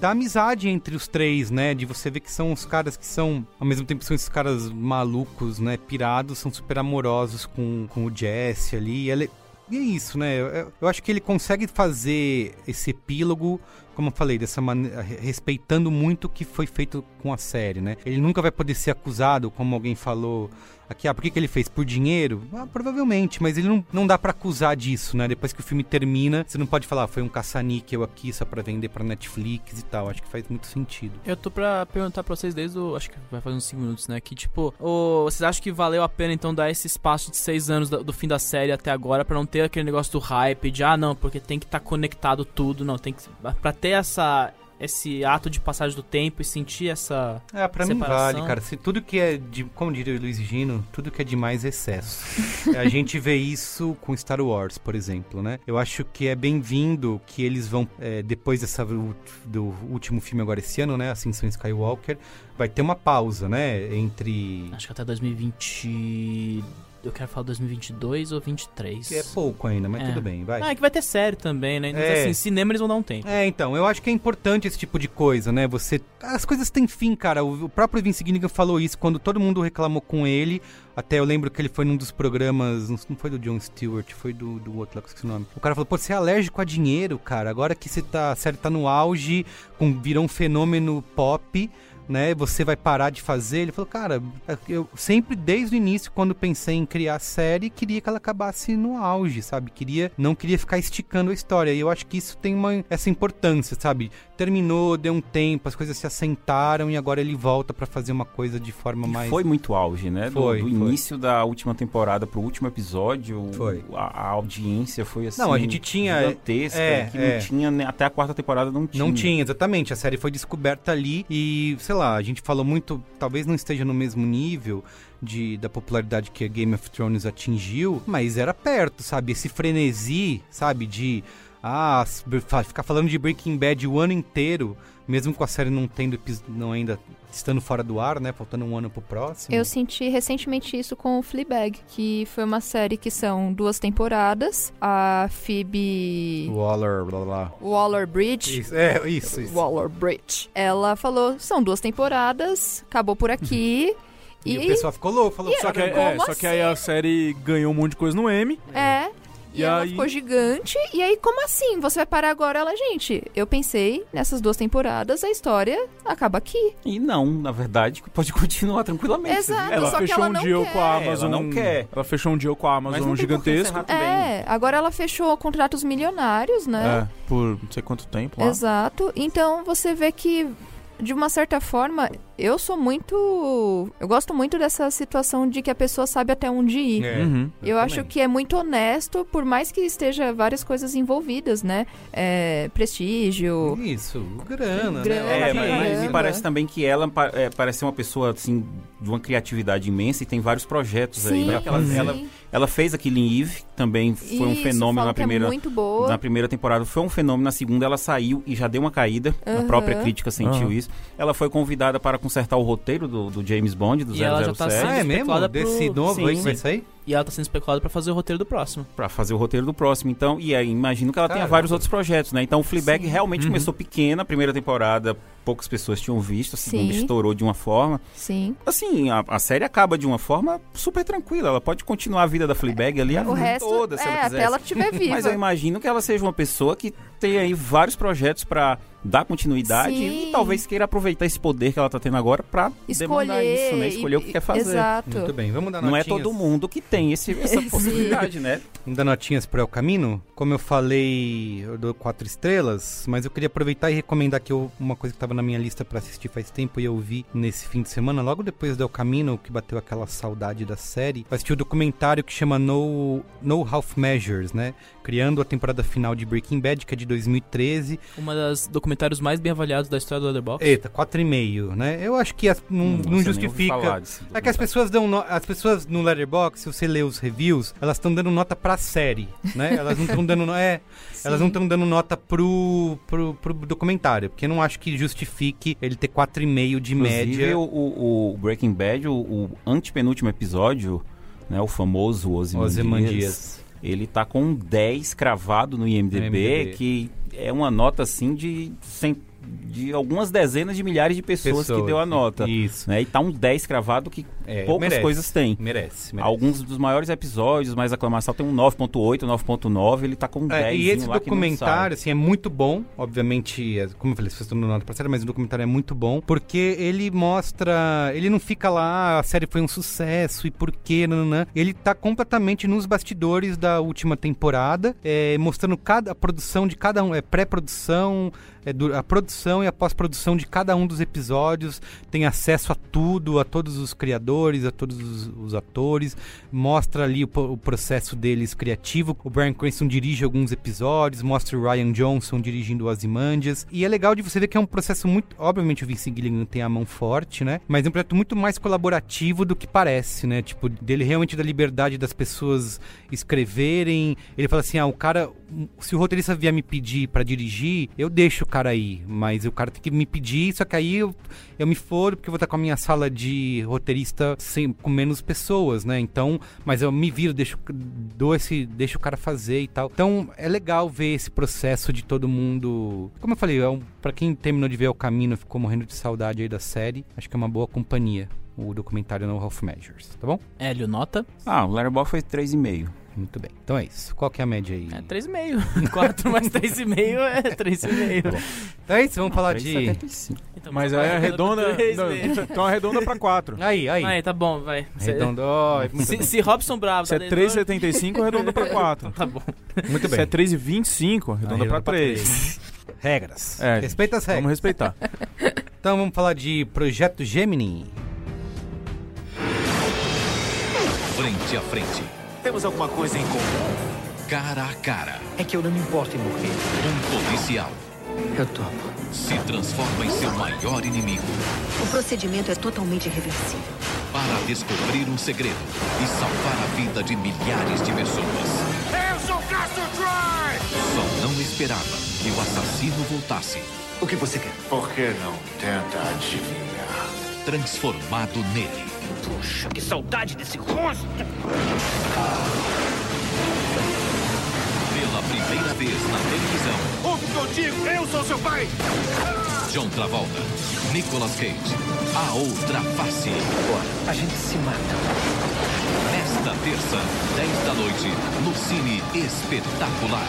da amizade entre os três, né? De você ver que são os caras que são, ao mesmo tempo, são esses caras malucos, né? Pirados, são super amorosos com, com o Jesse ali. E, ele- e é isso, né? Eu, eu acho que ele consegue fazer esse epílogo como eu falei, dessa maneira, respeitando muito o que foi feito com a série, né? Ele nunca vai poder ser acusado, como alguém falou aqui, ah, por que, que ele fez? Por dinheiro? Ah, provavelmente, mas ele não, não dá pra acusar disso, né? Depois que o filme termina, você não pode falar, ah, foi um caça-níquel aqui só pra vender pra Netflix e tal. Acho que faz muito sentido. Eu tô pra perguntar pra vocês desde o. Acho que vai fazer uns 5 minutos, né? Que tipo, o, vocês acham que valeu a pena então dar esse espaço de 6 anos do, do fim da série até agora pra não ter aquele negócio do hype de ah, não, porque tem que estar conectado tudo, não, tem que. Pra ter essa. Esse ato de passagem do tempo e sentir essa. É, pra mim separação. vale, cara. Se tudo que é de. Como diria o Luiz Gino, tudo que é demais é excesso. (laughs) a gente vê isso com Star Wars, por exemplo, né? Eu acho que é bem-vindo que eles vão, é, depois dessa, do último filme agora esse ano, né? Ascensão Skywalker, vai ter uma pausa, né? Entre. Acho que até 2020. Eu quero falar 2022 ou 23. Que é pouco ainda, mas É. tudo bem, vai. Ah, é que vai ter série também, né? Mas É. assim, cinema eles vão dar um tempo. É, então, eu acho que é importante esse tipo de coisa, né? Você. As coisas têm fim, cara. O, próprio Vince Gilligan falou isso quando todo mundo reclamou com ele. Até eu lembro que ele foi num dos programas. Não foi do Jon Stewart, foi do, do outro lá, que esqueci o nome. O cara falou, pô, você é alérgico a dinheiro, cara. Agora que você tá, a série tá no auge, com, virou um fenômeno pop. Né, você vai parar de fazer? Ele falou, cara, eu sempre, desde o início, quando pensei em criar a série, queria que ela acabasse no auge, sabe? Queria, não queria ficar esticando a história. E eu acho que isso tem uma, essa importância, sabe? Terminou, deu um tempo, as coisas se assentaram e agora ele volta pra fazer uma coisa de forma mais. Foi muito auge, né? Do- Foi, do, foi. início da última temporada pro último episódio, Foi. A, a audiência foi assim. Não, a gente tinha- Gigantesca, é, que é. não tinha, né, até a quarta temporada não tinha. Não tinha, exatamente. A série foi descoberta ali e, sei lá, a gente falou muito, talvez não esteja no mesmo nível de, da popularidade que a Game of Thrones atingiu, mas era perto, sabe? Esse frenesi, sabe? De ah, ficar falando de Breaking Bad o ano inteiro, mesmo com a série não tendo não ainda estando fora do ar, né? Faltando um ano pro próximo. Eu senti recentemente isso com o Fleabag, que foi uma série que são duas temporadas. A Phoebe Waller, blá blá. Waller-Bridge. Isso, é, isso, isso. Waller-Bridge. Ela falou, são duas temporadas, acabou por aqui. (laughs) E, e o pessoal ficou louco, falou E- Só que, Como é, só que aí a série ganhou um monte de coisa no M. É. E, E ela aí- ficou gigante. E aí, como assim? Você vai parar agora? Ela, gente, eu pensei, nessas duas temporadas, a história acaba aqui. E não, na verdade, pode continuar tranquilamente. Exato, Ela só que fechou ela um deal quer. com a É, Amazon. ela não quer. Ela fechou um deal com a Mas Amazon gigantesco. É, agora ela fechou contratos milionários, né? É, por não sei quanto tempo lá. Exato. Então você vê que, de uma certa forma, eu sou muito. Eu gosto muito dessa situação de que a pessoa sabe até onde ir. É, Uhum. Eu acho que é muito honesto, por mais que esteja várias coisas envolvidas, né? É, prestígio. Isso, grana, Grana, né? É, mas, me parece também que ela é, parece ser uma pessoa assim de uma criatividade imensa e tem vários projetos aí. Sim, Né? Porque Ela, sim. ela, ela fez a Killing Eve, que também foi um Isso, fenômeno falam na é primeira muito boa. na primeira temporada foi um fenômeno, na segunda ela saiu e já deu uma caída. A Aham. própria crítica sentiu Aham. isso. Ela foi convidada para consertar o roteiro do, do James Bond, do E ela já tá 007, Ah, é mesmo? especulada pro- Desse novo aí que Sim, vai sim. sair? E ela tá sendo especulada pra fazer o roteiro do próximo. para fazer o roteiro do próximo. Então, e aí imagino que ela tenha Caramba. vários outros projetos, né? Então o Fleabag realmente Uhum. começou pequena, a primeira temporada poucas pessoas tinham visto, a segunda Sim. estourou de uma forma. Sim. Assim, a, a série acaba de uma forma super tranquila. Ela pode continuar a vida da Fleabag ali a O vida resto, toda, se é, ela até quiser. ela estiver (laughs) viva. Mas eu imagino que ela seja uma pessoa que tem aí vários projetos para dar continuidade Sim. e talvez queira aproveitar esse poder que ela tá tendo agora para demandar Escolher. isso, né? Escolher e- o que quer fazer. Exato. Muito bem, vamos dar Não é todo mundo que tem esse, essa (laughs) possibilidade, né? Vamos dar notinhas pro El Camino. Como eu falei, eu dou quatro estrelas, mas eu queria aproveitar e recomendar aqui uma coisa que estava na minha lista para assistir faz tempo e eu vi nesse fim de semana, logo depois do El Camino, que bateu aquela saudade da série. Eu assisti o documentário que chama No, no Half Measures, né? Criando a temporada final de Breaking Bad, que é de 2013. Uma das documentários mais bem avaliados da história do Letterboxd. Eita, 4,5, né? Eu acho que as- não, não justifica. É que as pessoas dão no- as pessoas no Letterboxd, se você lê os reviews, elas estão dando nota pra série, né? Elas não estão dando no- é, (laughs) elas não estão dando nota pro, pro, pro documentário, porque eu não acho que justifique ele ter 4,5 de Inclusive, média. O, o- o Breaking Bad, o, o antepenúltimo episódio, né, o famoso Ozymandias, Ozymandias. Ele tá com um 10 cravado no IMDb, IMDb. que é uma nota assim de, cent- de algumas dezenas de milhares de pessoas, que Pessoas, deu a nota. Isso. Né, e tá um 10 cravado que É, poucas merece, coisas tem. Merece, merece. Alguns dos maiores episódios, mais aclamação, tem um 9.8, 9.9, ele tá com um 10 É, e esse que documentário, assim, é muito bom. Obviamente, é, como eu falei, vocês estão dando nota pra série, mas o documentário é muito bom. Porque ele mostra. Ele não fica lá, "Ah, a série foi um sucesso e por quê, nananã. Ele tá completamente nos bastidores da última temporada, é, mostrando cada a produção de cada um. É pré-produção, du- a produção e a pós-produção de cada um dos episódios. Tem acesso a tudo, a todos os criadores, a todos os, os atores. Mostra ali o, o processo deles criativo. O Brian Cranston dirige alguns episódios, mostra o Ryan Johnson dirigindo o Ozymandias. E é legal de você ver que é um processo muito... Obviamente o Vince Gilligan tem a mão forte, né? Mas é um projeto muito mais colaborativo do que parece, né? Tipo, dele realmente da liberdade das pessoas escreverem. Ele fala assim, ah, o cara... Se o roteirista vier me pedir pra dirigir, eu deixo o cara aí. Mas o cara tem que me pedir, só que aí eu, eu me fodo porque eu vou estar com a minha sala de roteirista sem, com menos pessoas, né? Então, mas eu me viro, deixo, dou esse, deixo o cara fazer e tal. Então, é legal ver esse processo de todo mundo. Como eu falei, é um, para quem terminou de ver o caminho, ficou morrendo de saudade aí da série, acho que é uma boa companhia. O documentário No Half Measures, tá bom? Hélio, nota? Ah, o Letterboxd foi 3,5. Muito bem. Então é isso. Qual que é a média aí? É 3,5. 4 (laughs) mais 3,5 é 3,5. Então é isso, vamos falar de. 3,75. Então, Mas aí é arredondando pra redonda. três não, então arredonda pra 4. Aí, aí. Aí, tá bom, vai. Cê- Arredondou. (laughs) Se, se Robson Bravo Se é tá dentro- 3,75, arredonda pra 4. (laughs) Tá bom. Muito Se bem. é 3,25, arredonda Arredonda pra pra 3. Regras. É, Respeita as regras. Vamos respeitar. Então vamos falar de Projeto Gemini. Frente a frente. Temos alguma coisa em comum? Cara a cara. É que eu não me importo em morrer. Um policial Eu topo. se transforma em seu maior inimigo O procedimento é totalmente reversível. para descobrir um segredo e salvar a vida de milhares de pessoas. Eu sou Castro Troy! Só não esperava que o assassino voltasse. O que você quer? Por que não tenta adivinhar? Transformado nele. Puxa, que saudade desse rosto! Pela primeira vez na televisão, Ouve o que eu digo, eu sou seu pai! John Travolta, Nicolas Cage, a outra face. Agora, a gente se mata. Nesta terça, 10 da noite, no Cine Espetacular.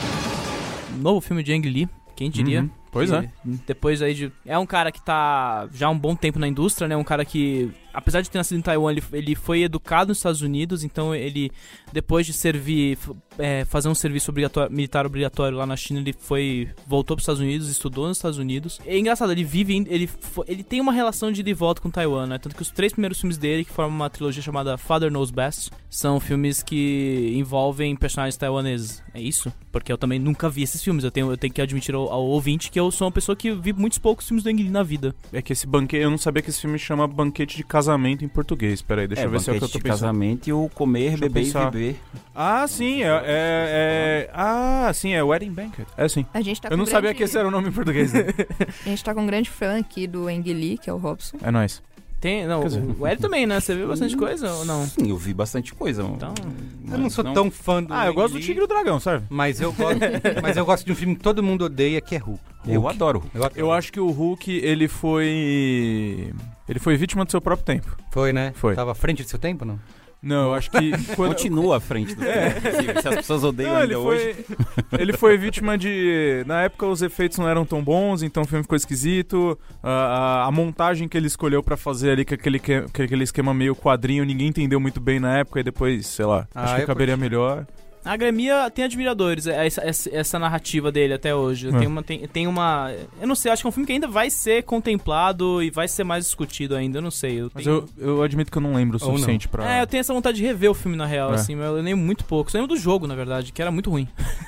Novo filme de Ang Lee, quem diria? Uhum, pois é. Depois aí de. É um cara que tá já há um bom tempo na indústria, né? Um cara que, apesar de ter nascido em Taiwan, ele, ele foi educado nos Estados Unidos, então ele, depois de servir, é, fazer um serviço obrigatório, militar obrigatório lá na China, ele foi. voltou para os Estados Unidos, estudou nos Estados Unidos. É engraçado, ele vive. Ele, ele tem uma relação de ida volta com Taiwan, né? Tanto que os três primeiros filmes dele, que formam uma trilogia chamada Father Knows Best, são filmes que envolvem personagens taiwaneses. É isso? Porque eu também nunca vi esses filmes. Eu tenho, eu tenho que admitir ao, ao ouvinte que eu sou uma pessoa que vi muitos poucos filmes do Ang Lee na vida. É que esse banquete. Eu não sabia que esse filme chama Banquete de Casamento em português. Peraí, deixa É, eu ver se é o que eu banquete tô de pensando. casamento e o comer, Deixa beber e beber. Ah, sim, é, é, é- Ah, sim, é Wedding Banquet. É sim. A gente tá eu não sabia grande- que esse era o nome em português. Né? (laughs) A gente tá com um grande fã aqui do Ang Lee, que é o Robson. é nóis. Tem, não, dizer- o Hélio também, né? Você viu bastante coisa ou não? Sim, eu vi bastante coisa. Então, Eu não sou tão fã do. Ah, eu gosto do Tigre e o Dragão, sabe? Mas eu gosto, (laughs) mas eu gosto de um filme que todo mundo odeia, que é Hulk. Eu Hulk. adoro. Eu adoro. Eu acho que o Hulk, ele foi. Ele foi vítima do seu próprio tempo. Foi, né? Foi. Tava à frente do seu tempo, não? Não, eu acho que. (laughs) quando- Continua à frente do tempo, inclusive. Se as pessoas odeiam Não, ele ainda foi, hoje. ele foi vítima de. Na época os efeitos não eram tão bons, então o filme ficou esquisito. A, a- a montagem que ele escolheu pra fazer ali, com aquele, que- aquele esquema meio quadrinho, ninguém entendeu muito bem na época, e depois, sei lá, Ah, acho que caberia curti. melhor. A Gremia tem admiradores, é, essa, essa, essa narrativa dele até hoje. É. Tem, uma, tem, tem uma. Eu não sei, acho que é um filme que ainda vai ser contemplado e vai ser mais discutido ainda, eu não sei. Eu Mas tenho- eu, eu admito que eu não lembro o suficiente pra. É, eu tenho essa vontade de rever o filme na real, É. assim, mas eu lembro muito pouco. Só lembro do jogo, na verdade, que era muito ruim.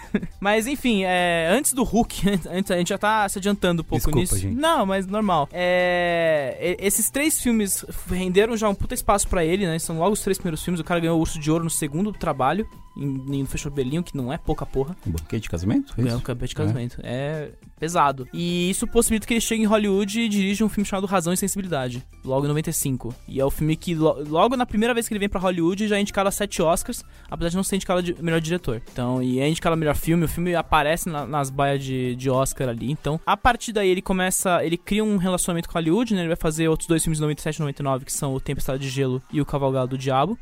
(laughs) mas enfim, é, antes do Hulk, (laughs) antes, a gente já tá se adiantando um pouco Desculpa, nisso. gente. Não, mas normal. É, esses três filmes renderam já um puta espaço pra ele, né? São logo os três primeiros filmes. O cara ganhou o Urso de Ouro no segundo trabalho, em, em Fechou Belinho, que não é pouca porra. Um banquete de casamento? Ganhou um campeão de casamento. É. pesado. E isso possibilita que ele chegue em Hollywood e dirija um filme chamado Razão e Sensibilidade, logo em 95. E é o filme que, lo- logo na primeira vez que ele vem pra Hollywood, já é indicado a sete Oscars, apesar de não ser indicado de melhor diretor. Então, e é indicado a melhor filme, o filme aparece na- nas baias de, de Oscar ali. Então, a partir daí ele começa, ele cria um relacionamento com Hollywood, né? Ele vai fazer outros dois filmes de 97 e 99, que são O Tempestade de Gelo e O Cavalgado do Diabo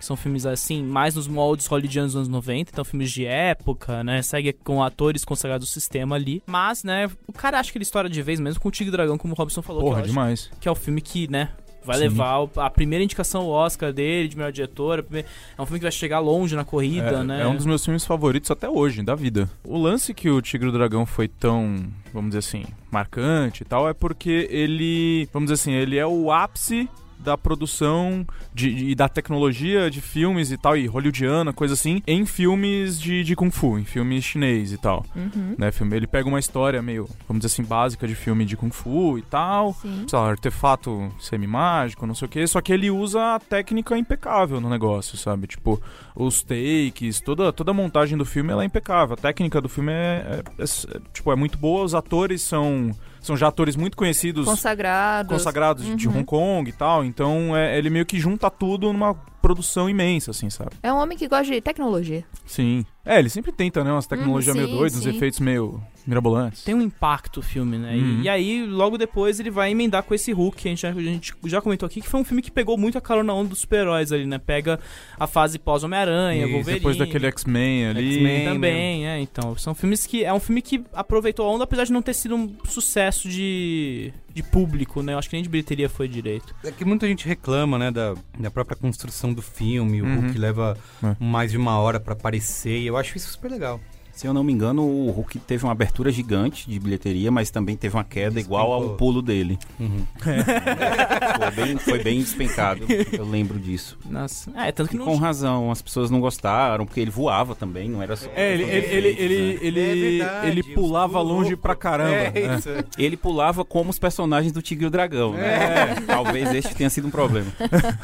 que são filmes assim, mais nos moldes hollywoodianos dos anos 90, então filmes de época, né? Segue com atores consagrados do sistema ali. Mas, né, o cara acha que ele estoura de vez mesmo com o Tigre Dragão, como o Robson falou. Porra, que demais. Que é o filme que, né, vai Sim. levar a primeira indicação ao Oscar dele, de melhor diretor. primeira- É um filme que vai chegar longe na corrida, é, né? é um dos meus filmes favoritos até hoje, da vida. O lance que o Tigre e o Dragão foi tão, vamos dizer assim, marcante e tal, é porque ele, vamos dizer assim, ele é o ápice da produção de, e da tecnologia de filmes e tal, e hollywoodiana, coisa assim, em filmes de, de Kung Fu, em filmes chinês e tal. Uhum. Né, filme, ele pega uma história meio, vamos dizer assim, básica de filme de Kung Fu e tal, Sim. sei lá, artefato semi-mágico, não sei o que, só que ele usa a técnica impecável no negócio, sabe? Tipo, os takes, toda, toda a montagem do filme ela é impecável. A técnica do filme é, é- é- é, tipo, é muito boa, os atores são, são já atores muito conhecidos. Consagrados. Consagrados de Uhum. Hong Kong e tal, então é, ele meio que junta tudo numa produção imensa, assim, sabe? É um homem que gosta de tecnologia. Sim. É, ele sempre tenta, né? Umas tecnologias Hum, meio sim, doidas, uns efeitos meio mirabolantes. Tem um impacto o filme, né? E- Uhum. E, aí, logo depois, ele vai emendar com esse Hulk, que a gente, já, a gente já comentou aqui, que foi um filme que pegou muito a carona onda dos super-heróis ali, né? Pega a fase pós-Homem-Aranha, Wolverine. depois daquele X-Men ali. X-Men também, é, então. São filmes que. É um filme que aproveitou a onda, apesar de não ter sido um sucesso de, de público, né? Eu acho que nem de bilheteria foi direito. É que muita gente reclama, né, da, da própria construção do filme, o Uhum. Hulk leva É. mais de uma hora pra aparecer, e eu acho isso super legal. Se eu não me engano, o Hulk teve uma abertura gigante de bilheteria, mas também teve uma queda igual ao pulo dele. Uhum. (laughs) foi, bem, foi bem despencado. Eu lembro disso. Nossa. É, tanto que não com razão, as pessoas não gostaram, porque ele voava também, não era só. É, ele, ele, ele, ele, ele, É verdade, ele pulava longe pra caramba. É, isso. Ele pulava como os personagens do Tigre e o Dragão, né? Talvez este tenha sido um problema.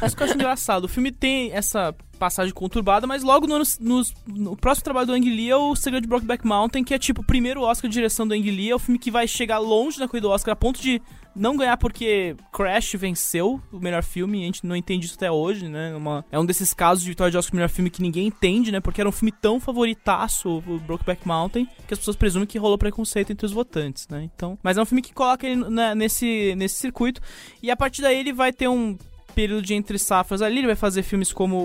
Isso que eu acho engraçado. O filme tem essa passagem conturbada, mas logo no, nos- no próximo trabalho do Ang Lee é o Segredo de Brokeback Mountain, que é tipo o primeiro Oscar de direção do Ang Lee. É o filme que vai chegar longe na corrida do Oscar, a ponto de não ganhar porque Crash venceu o melhor filme a gente não entende isso até hoje, né? Uma- é um desses casos de vitória de Oscar melhor filme que ninguém entende, né? Porque era um filme tão favoritaço, o Brokeback Mountain, que as pessoas presumem que rolou preconceito entre os votantes, né? Então, mas é um filme que coloca ele né, nesse, nesse circuito e a partir daí ele vai ter um período de entre safras ali, ele vai fazer filmes como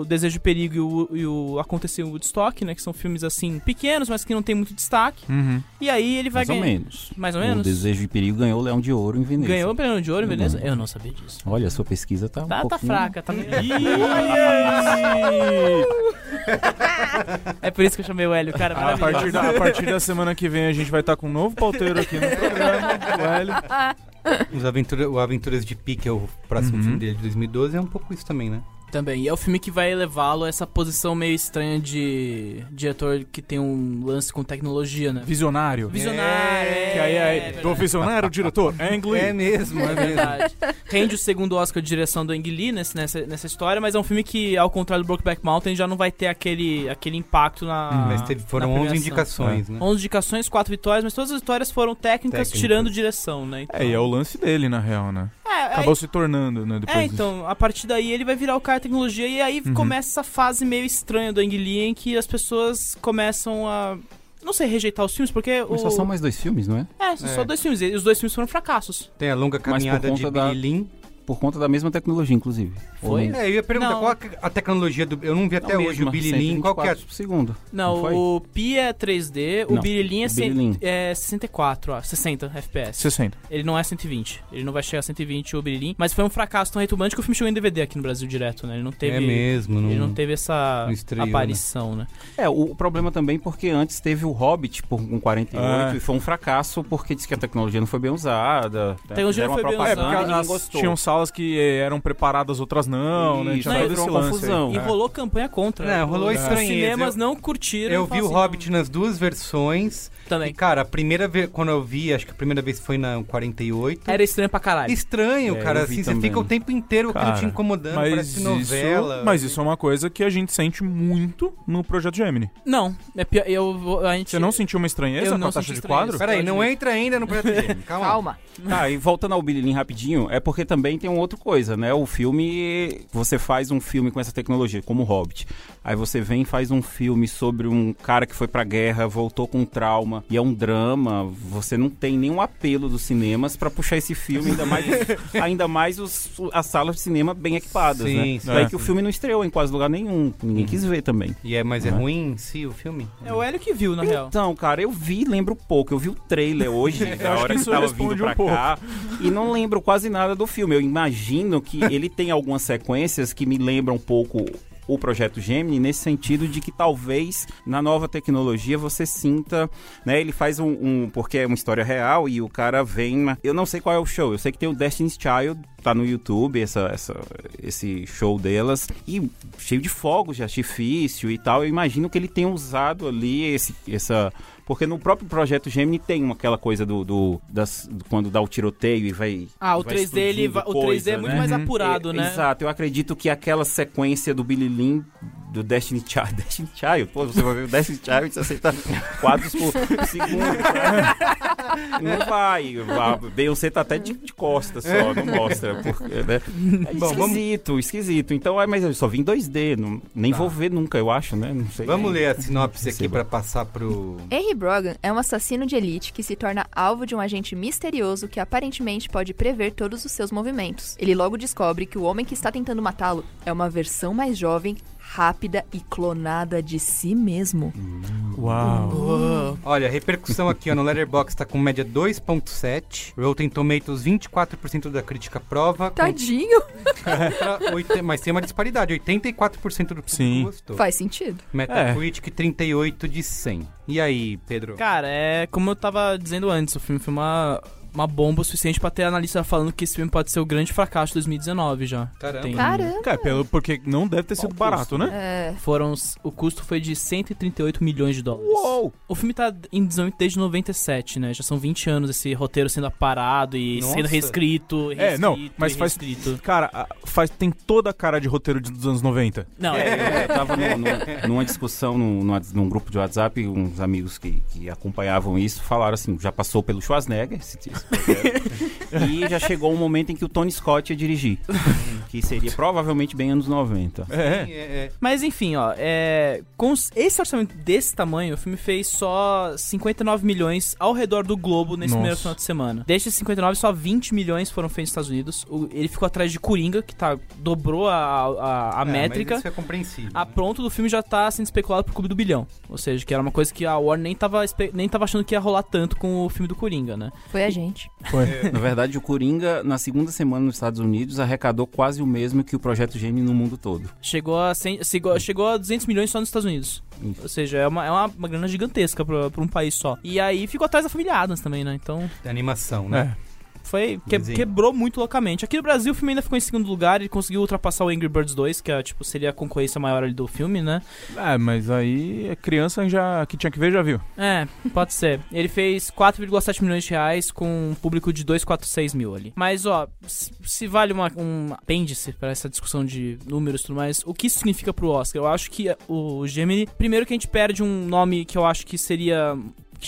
o Desejo de Perigo e o, e o Aconteceu em Woodstock, né? Que são filmes, assim, pequenos, mas que não tem muito destaque. Uhum. E aí ele vai Mais ou ganhar... menos. Mais ou O menos? Desejo de Perigo ganhou o Leão de Ouro em Veneza. Ganhou o Prêmio de Ouro, beleza? Uhum. Eu não sabia disso. Olha, a sua pesquisa tá um Tá, tá pouquinho... fraca, tá... é por isso que eu chamei o Hélio, cara, A partir, da, a partir da semana que vem a gente vai estar com um novo pauteiro aqui no programa, o Hélio. (laughs) Os Aventura, o Aventuras de Pi, que é o próximo Uhum. filme dele de 2012, é um pouco isso também, né? Também. E é o filme que vai levá-lo a essa posição meio estranha de diretor que tem um lance com tecnologia, né? Visionário. Visionário, é. Que aí é verdade. do visionário, diretor, Ang Lee. É mesmo, é É mesmo. verdade. Rende o segundo Oscar de direção do Ang Lee nesse- nessa, nessa história, mas é um filme que, ao contrário do Brokeback Mountain, já não vai ter aquele, aquele impacto na. Mas teve, foram na 11 premiação. indicações, né? 11 indicações, 4 vitórias, mas todas as vitórias foram técnicas, Técnicas. tirando direção, né? Então, É, e é o lance dele, na real, né? É, Acabou aí- se tornando, né? Depois É, disso. então, a partir daí ele vai virar o cara tecnologia e aí Uhum. começa essa fase meio estranha do Ang Lee em que as pessoas começam a. Não sei, rejeitar os filmes, porque Mas o. só são mais dois filmes, não é? É, são só É. dois filmes. E os dois filmes foram fracassos. Tem a longa caminhada de da- Billy Lin. Por conta da mesma tecnologia, inclusive. Foi? Não? É, eu ia perguntar Não. qual a tecnologia do. Eu não vi até Não, hoje mesma, o Billy Lin. Qual que é? 124 por segundo. Não, foi? o Pi é 3D, o Não, Billy Lin é, é 64, ó, 60 FPS. 60. Ele não é 120. Ele não vai chegar a 120 o Billy Lin, mas foi um fracasso tão retumbante que o filme chegou em DVD aqui no Brasil direto, né? Ele não teve É mesmo, não, Ele não teve essa não estreou, né? aparição, né? É, o problema também porque antes teve o Hobbit por, com 48 É. e foi um fracasso porque disse que a tecnologia não foi bem usada. A tecnologia não foi bem usada. e porque ninguém as- gostou. tinham salas que eh, eram preparadas, outras não, né? Tinha todo esse lance aí. confusão. E rolou campanha contra. Não, rolou Os estranheza. cinemas Eu- não curtiram. Eu vi o falaram Hobbit nas duas versões. assim, Também. E, cara, a primeira vez, quando eu vi, acho que a primeira vez foi na 48. Era estranho pra caralho. Estranho, É, cara, assim, você fica o tempo inteiro aquilo Cara, te incomodando, Mas parece novela. Isso, mas isso é uma coisa que a gente sente muito no Projeto Gemini. Não, é pior, eu, a gente... Você não sentiu uma estranheza Eu com não a taxa de quadro? Peraí, não entra ainda no Projeto Gêmeo, calma. Calma. Tá, e voltando ao Billy rapidinho, é porque também tem uma outra coisa, né? O filme, você faz um filme com essa tecnologia, como o Hobbit. Aí você vem e faz um filme sobre um cara que foi pra guerra, voltou com trauma, e é um drama. Você não tem nenhum apelo dos cinemas pra puxar esse filme, ainda mais, (laughs) ainda mais os, as salas de cinema bem equipadas, Sim, né? sim, Daí sim. que o filme não estreou em quase lugar nenhum. Ninguém quis ver também. E é, mas é Né? ruim em si o filme? É o Hélio que viu, na real. Então, cara, eu vi, lembro pouco. Eu vi o trailer hoje, (laughs) da hora que que, tava vindo um pra pouco. cá. E não lembro quase nada do filme. Eu imagino que ele tem algumas sequências que me lembram um pouco o projeto Gemini nesse sentido de que talvez na nova tecnologia você sinta, né? Ele faz um, um- porque é uma história real e o cara vem, eu não sei qual é o show, eu sei que tem o Destiny's Child tá no YouTube essa, essa esse show delas e cheio de fogos de artifício e tal. Eu imagino que ele tenha usado ali esse essa porque no próprio projeto Gemini tem uma, aquela coisa do, do, das, do- quando dá o tiroteio e vai Ah, o vai 3D, ele, explodindo va- o 3D é coisa, muito né? mais Uhum. apurado, É, né? Exato, eu acredito que aquela sequência do Billy Lynn, do Destiny Child, (laughs) Destiny Child, pô, você vai ver o Destiny Child e você tá quadros por segundo? Não vai, Beyoncé tá até de, de costas só, não mostra, porque, né? É Bom, vamos- esquisito, esquisito. Então, é, mas eu só vi em 2D, não, nem Tá. vou ver nunca, eu acho, né? Não sei. Vamos ler a sinopse aqui pra passar pro... Henry Brogan é um assassino de elite que se torna alvo de um agente misterioso que aparentemente pode prever todos os seus movimentos. Ele logo descobre que o homem que está tentando matá-lo é uma versão mais jovem, rápida e clonada de si mesmo. Uau. Olha, a repercussão aqui ó, no Letterboxd tá com média 2.7. Rotten Tomatoes, 24% da crítica prova. com- Tadinho. (laughs) oit- Mas tem uma disparidade, 84% do público Sim. gostou. Faz sentido. Metacritic, 38 de 100. E aí, Pedro? Cara, é como eu tava dizendo antes, o filme foi uma, uma bomba o suficiente pra ter analista falando que esse filme pode ser o grande fracasso de 2019 já. Caramba. Tem- Caramba. Cara, pelo, porque não deve ter sido barato, né? É. Foram, o custo foi de 138 milhões de dólares. Uou! O filme tá em desenvolvimento desde 97, né? Já são 20 anos esse roteiro sendo aparado e Nossa. sendo reescrito, reescrito É, não, mas faz. Cara, faz, tem toda a cara de roteiro de- dos anos 90. Não, É, é, eu tava no- no- numa discussão num, num grupo de WhatsApp, uns amigos que, que acompanhavam isso falaram assim: já passou pelo Schwarzenegger, esse, esse (laughs) projeto, e já chegou um momento em que o Tony Scott ia dirigir, (laughs) que seria provavelmente bem anos 90. É. Mas enfim, ó, é, com esse orçamento desse tamanho, o filme fez só 59 milhões ao redor do globo nesse Nossa. primeiro final de semana. Desses 59, só 20 milhões foram feitos nos Estados Unidos. O- ele ficou atrás de Coringa, que tá, dobrou a, a, a É, mas métrica. Isso é compreensível. A pronto do filme já tá sendo especulado pro Clube do Bilhão. Ou seja, que era uma coisa que a Warner nem tava, nem tava achando que ia rolar tanto com o filme do Coringa, né? Foi a gente. (laughs) Na verdade, o Coringa, na segunda semana nos Estados Unidos, arrecadou quase o mesmo que o Projeto Gêmeo no mundo todo. Chegou a, 100, chegou, chegou a 200 milhões só nos Estados Unidos. Isso. Ou seja, é uma, é uma, uma grana gigantesca pra, pra um país só. E aí ficou atrás da família Adams também, né? Então De animação, né? É. foi que- quebrou muito loucamente. Aqui no Brasil o filme ainda ficou em segundo lugar e conseguiu ultrapassar o Angry Birds 2, que é, tipo, seria a concorrência maior ali do filme, né? É, mas aí a criança já que tinha que ver já viu. É, pode ser. Ele fez 4,7 milhões de reais com um público de 246 mil ali. Mas, ó, se vale uma, um apêndice pra essa discussão de números e tudo mais, o que isso significa pro Oscar? Eu acho que o Gemini, primeiro que a gente perde um nome que eu acho que seria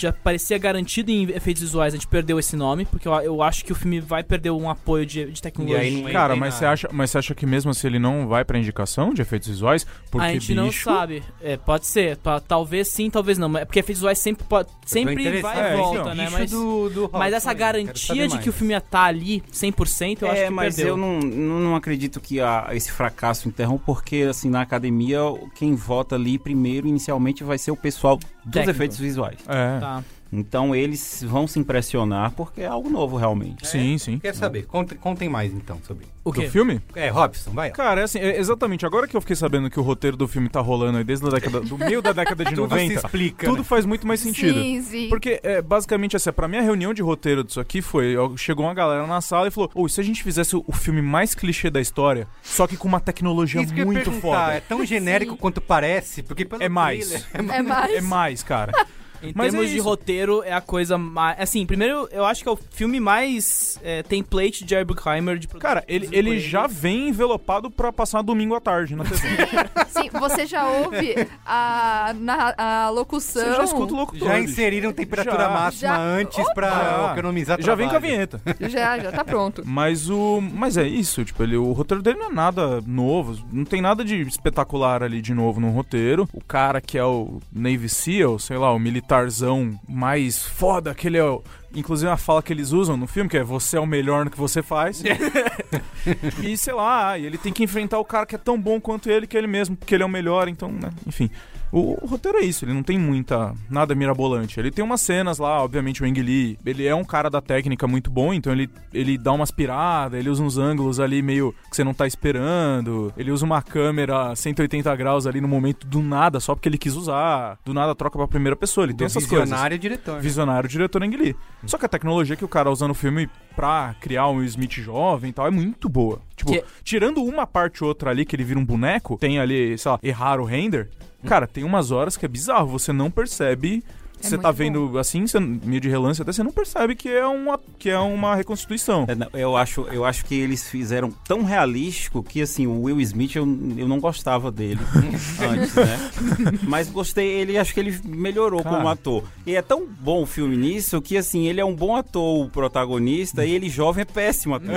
já parecia garantido em efeitos visuais, a gente perdeu esse nome, porque eu, eu acho que o filme vai perder um apoio de, de tecnologia. E aí Cara, mas você acha, mas você acha que mesmo assim ele não vai pra indicação de efeitos visuais? Porque a gente bicho, não sabe. É, pode ser. Ta- Talvez sim, talvez não. Mas é porque efeitos visuais sempre, pode, sempre vai e É, volta, então. né? Mas, do, do mas essa também, quero garantia de que o filme ia estar ali 100%, eu acho é, que mas perdeu. eu não, não, não acredito que a- esse fracasso interrompa, porque assim, na academia, quem vota ali primeiro, inicialmente, vai ser o pessoal dos Técnico. efeitos visuais. É. Tá. Então eles vão se impressionar porque é algo novo realmente. Sim, sim. Quer saber? Contem, contem mais então sobre. O Do quê? filme? É, Robson, vai. ó. Cara, é assim, é exatamente, agora que eu fiquei sabendo que o roteiro do filme tá rolando aí desde a década, do meio da década de (laughs) Tudo 90, se explica. tudo né? faz muito mais sentido. Sim, sim. Porque, é, basicamente, assim, pra minha reunião de roteiro disso aqui foi, chegou uma galera na sala e falou, ô, e se a gente fizesse o, filme mais clichê da história, só que com uma tecnologia Isso que eu ia muito foda? É tão genérico Sim. quanto parece, porque pelo É mais. trailer- É mais. É mais, cara. (laughs) Em Mas termos é de roteiro, é a coisa mais. Assim, primeiro, eu acho que é o filme mais é, template de Jerry Bruckheimer de Cara, ele, ele já vem envelopado pra passar domingo à tarde na TV. (laughs) Sim, você já ouve a, na, a locução. Você já escuta o locutor. Já inseriram temperatura Já. máxima Já. antes pra Já. economizar Já vem com a vinheta. (laughs) Já, já tá pronto. Mas o. Mas é isso, tipo, ele, o roteiro dele não é nada novo. Não tem nada de espetacular ali de novo no roteiro. O cara que é o Navy SEAL, sei lá, o militarzão mais foda, aquele é o. Inclusive a fala que eles usam no filme, que é você é o melhor no que você faz. (laughs) e sei lá, e ele tem que enfrentar o cara que é tão bom quanto ele, que é ele mesmo, porque ele é o melhor, então, né? Enfim. O, o roteiro é isso, ele não tem muita. nada mirabolante. Ele tem umas cenas lá, obviamente o Ang Lee, ele é um cara da técnica muito bom, então ele, ele dá umas piradas, ele usa uns ângulos ali meio que você não tá esperando. Ele usa uma câmera 180 graus ali no momento do nada, só porque ele quis usar. Do nada troca pra primeira pessoa. Ele tem Do essas coisas. visionário diretor. né? Visionário diretor Ang Lee. Só que a tecnologia que o cara usa no filme pra criar um Smith jovem e tal é muito boa. Tipo, Que- tirando uma parte ou outra ali que ele vira um boneco, tem ali, sei lá, errar o render. Cara, tem umas horas que é bizarro, você não percebe. É Você muito tá vendo assim, você, meio de relance, até você não percebe que é uma, que é uma reconstituição. É, Eu acho, eu acho que eles fizeram tão realístico que, assim, o Will Smith, eu, eu não gostava dele (laughs) antes, né? Mas gostei, ele acho que ele melhorou Cara. como ator. E é tão bom o filme nisso que, assim, ele é um bom ator, o protagonista, e ele jovem é péssimo ator.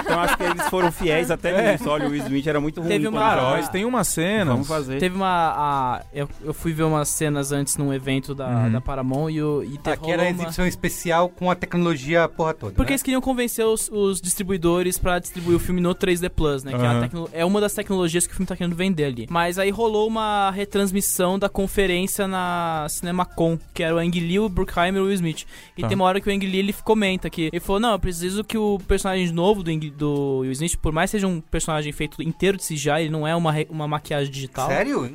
Então acho que eles foram fiéis até É. nisso. Olha, o Will Smith era muito ruim. Teve uma- mas tem uma cena. Vamos fazer. Teve uma. a- eu, eu fui ver umas cenas antes num evento da, Uhum. da Paramount e, o, e Aqui era a uma- exibição especial com a tecnologia porra toda. Porque né? eles queriam convencer os, os distribuidores pra distribuir o filme no 3D Plus, né? Que é, tecno- é uma das tecnologias que o filme tá querendo vender ali. Mas aí rolou uma retransmissão da conferência na CinemaCon, que era o Ang Lee, o Bruckheimer e o Will Smith. E Tá. tem uma hora que o Ang Lee ele comenta que ele falou: Não, eu preciso que o personagem novo do, Ang- do Will Smith, por mais seja um personagem feito inteiro de CGI, ele não é uma, re- uma maquiagem digital.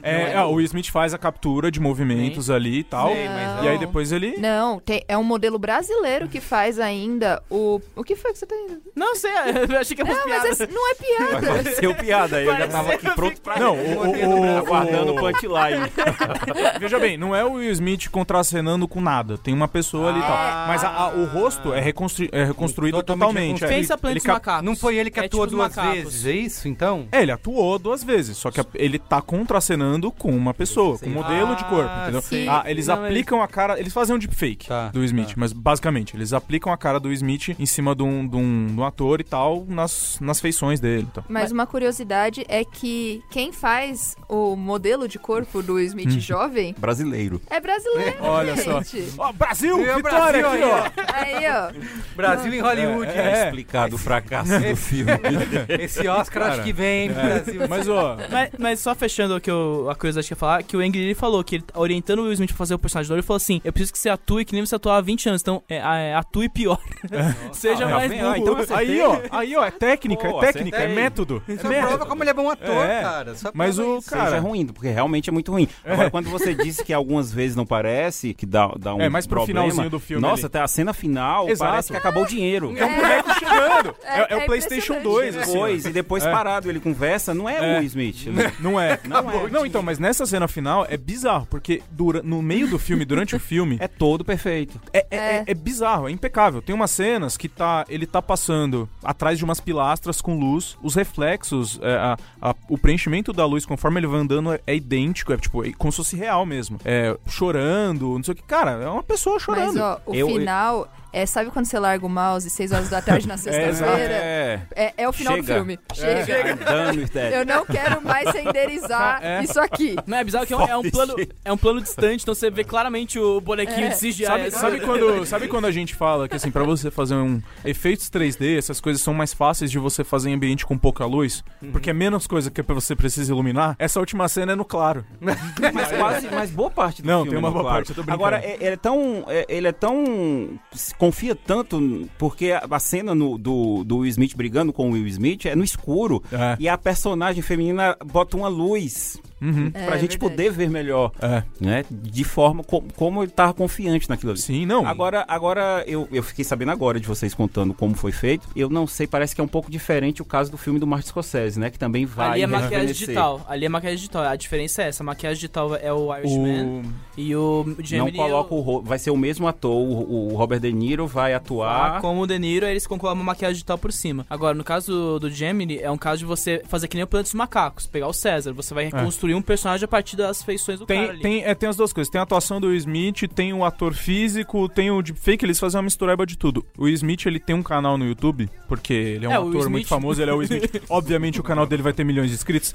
É, é, o Will Smith faz a captura de movimentos ali e tal. Sei, e aí depois ele. Não, tem- é um modelo brasileiro que faz ainda o. O que foi que você tá indo? Não sei, (laughs) eu achei que Não, mas esse não é piada. Pareceu piada, eu já tava aqui pronto pra Não, o, o, o, aguardando o o- punchline. (laughs) Veja bem, não é o Will Smith contracenando com nada. Tem uma pessoa ali e tal. Mas a- a- o rosto é, reconstru- é reconstruído Totalmente totalmente. reconstruído. É. Pensa cap- Macacos. Não foi ele que É atuou tipo duas vezes, é isso então? É, ele atuou duas vezes, só que a- ele tá contracenando com uma pessoa, com um modelo de corpo, Ah, entendeu? sim. Ah, eles Não, aplicam a cara, eles fazem um deepfake Tá, do Smith, tá. mas basicamente, eles aplicam a cara do Smith em cima de um, de um, de um ator e tal, nas, nas feições dele e tal. Mas uma curiosidade é que quem faz o modelo de corpo do Smith Hum. jovem Brasileiro. é brasileiro, Olha só. Ó, Brasil! É Vitória Brasil aqui, ó! Aí, ó. Brasil em Hollywood. É. Explicado o fracasso do filme. (laughs) Esse Oscar acho Cara, que vem pro Brasil. Mas, ó, Mas, mas só fechando o que eu, a curiosidade que eu ia falar, que o Ang Lee falou que ele, tá orientando o Will Smith pra fazer o personagem do ele falou assim: Eu preciso que você atue que nem você atuava há 20 anos, então é, é, atue pior. (laughs) Seja Ah, mais burro. ah, então aí, ó, aí, ó, é técnica, Pô, é técnica, é método. É Só método. prova como ele é bom ator, É. cara. Só Mas o isso. cara- Seja ruim, porque realmente é muito ruim. Agora, quando você disse que algumas vezes não parece, que dá, dá um É, mais pro problema, finalzinho do filme Nossa, ali. até a cena final Exato. parece que acabou o dinheiro. É um boneco chegando. É, é É- o é PlayStation impressionante. 2, assim. Depois, e depois É. parado ele conversa, não é, É. o Will Smith. Não é. Não é. Não, então, mas nessa cena final é bizarro, porque dura, no meio do filme, durante o filme, É todo perfeito. é, é, é- é bizarro, é impecável. Tem umas cenas que tá, ele tá passando atrás de umas pilastras com luz, os reflexos, é, a- a- o preenchimento da luz conforme ele vai andando é, é idêntico, é tipo, é como se fosse real mesmo. É, chorando, não sei o que. Cara, é uma pessoa chorando. Mas, ó, o Eu- final. É, sabe quando você larga o mouse 6 horas da tarde na (laughs) sexta-feira? É. É, é o final Chega. do filme. Chega. Done with that. Eu não quero mais renderizar (laughs) É. isso aqui. Não, é bizarro que é um, é um plano, é um plano distante, então você vê claramente o bonequinho É. de CGI. Sabe, sabe quando, sabe quando a gente fala que assim, pra você fazer um efeitos 3D, essas coisas são mais fáceis de você fazer em ambiente com pouca luz, porque é menos coisa que você precisa iluminar? Essa última cena é no claro. (laughs) Mas quase, mas boa parte do Não, filme. tem uma no boa claro. parte, eu tô brincando. Agora, é- ele é tão. é- Ele é tão. Confia tanto, porque a, a cena no- do, do Will Smith brigando com o Will Smith é no escuro. É. E a personagem feminina bota uma luz. Uhum. Pra É, gente verdade. poder ver melhor, É. né? De forma co- como ele tava confiante naquilo ali. Sim, não. Agora, agora eu, eu fiquei sabendo agora de vocês contando como foi feito. Eu não sei, parece que é um pouco diferente o caso do filme do Martin Scorsese, né? Que também vai Ali é maquiagem digital. Ali é maquiagem digital. A diferença é essa. A maquiagem digital é o Irishman o... e o Não Gemini coloca o ro- vai ser o mesmo ator, o, o Robert De Niro vai atuar. Ah, como o De Niro, eles colocam uma maquiagem digital por cima. Agora, no caso do, do Gemini, é um caso de você fazer que nem o Planeta dos Macacos, pegar o César. Você vai reconstruir um personagem a partir das feições do cara Tem, ali. tem, é, tem as duas coisas. Tem a atuação do Will Smith, tem o ator físico, tem o deepfake, eles fazem uma mistureba de tudo. O Will Smith, ele tem um canal no YouTube, porque ele é um É, ator muito famoso, ele é o Will Smith. (laughs) Obviamente o canal dele vai ter milhões de inscritos.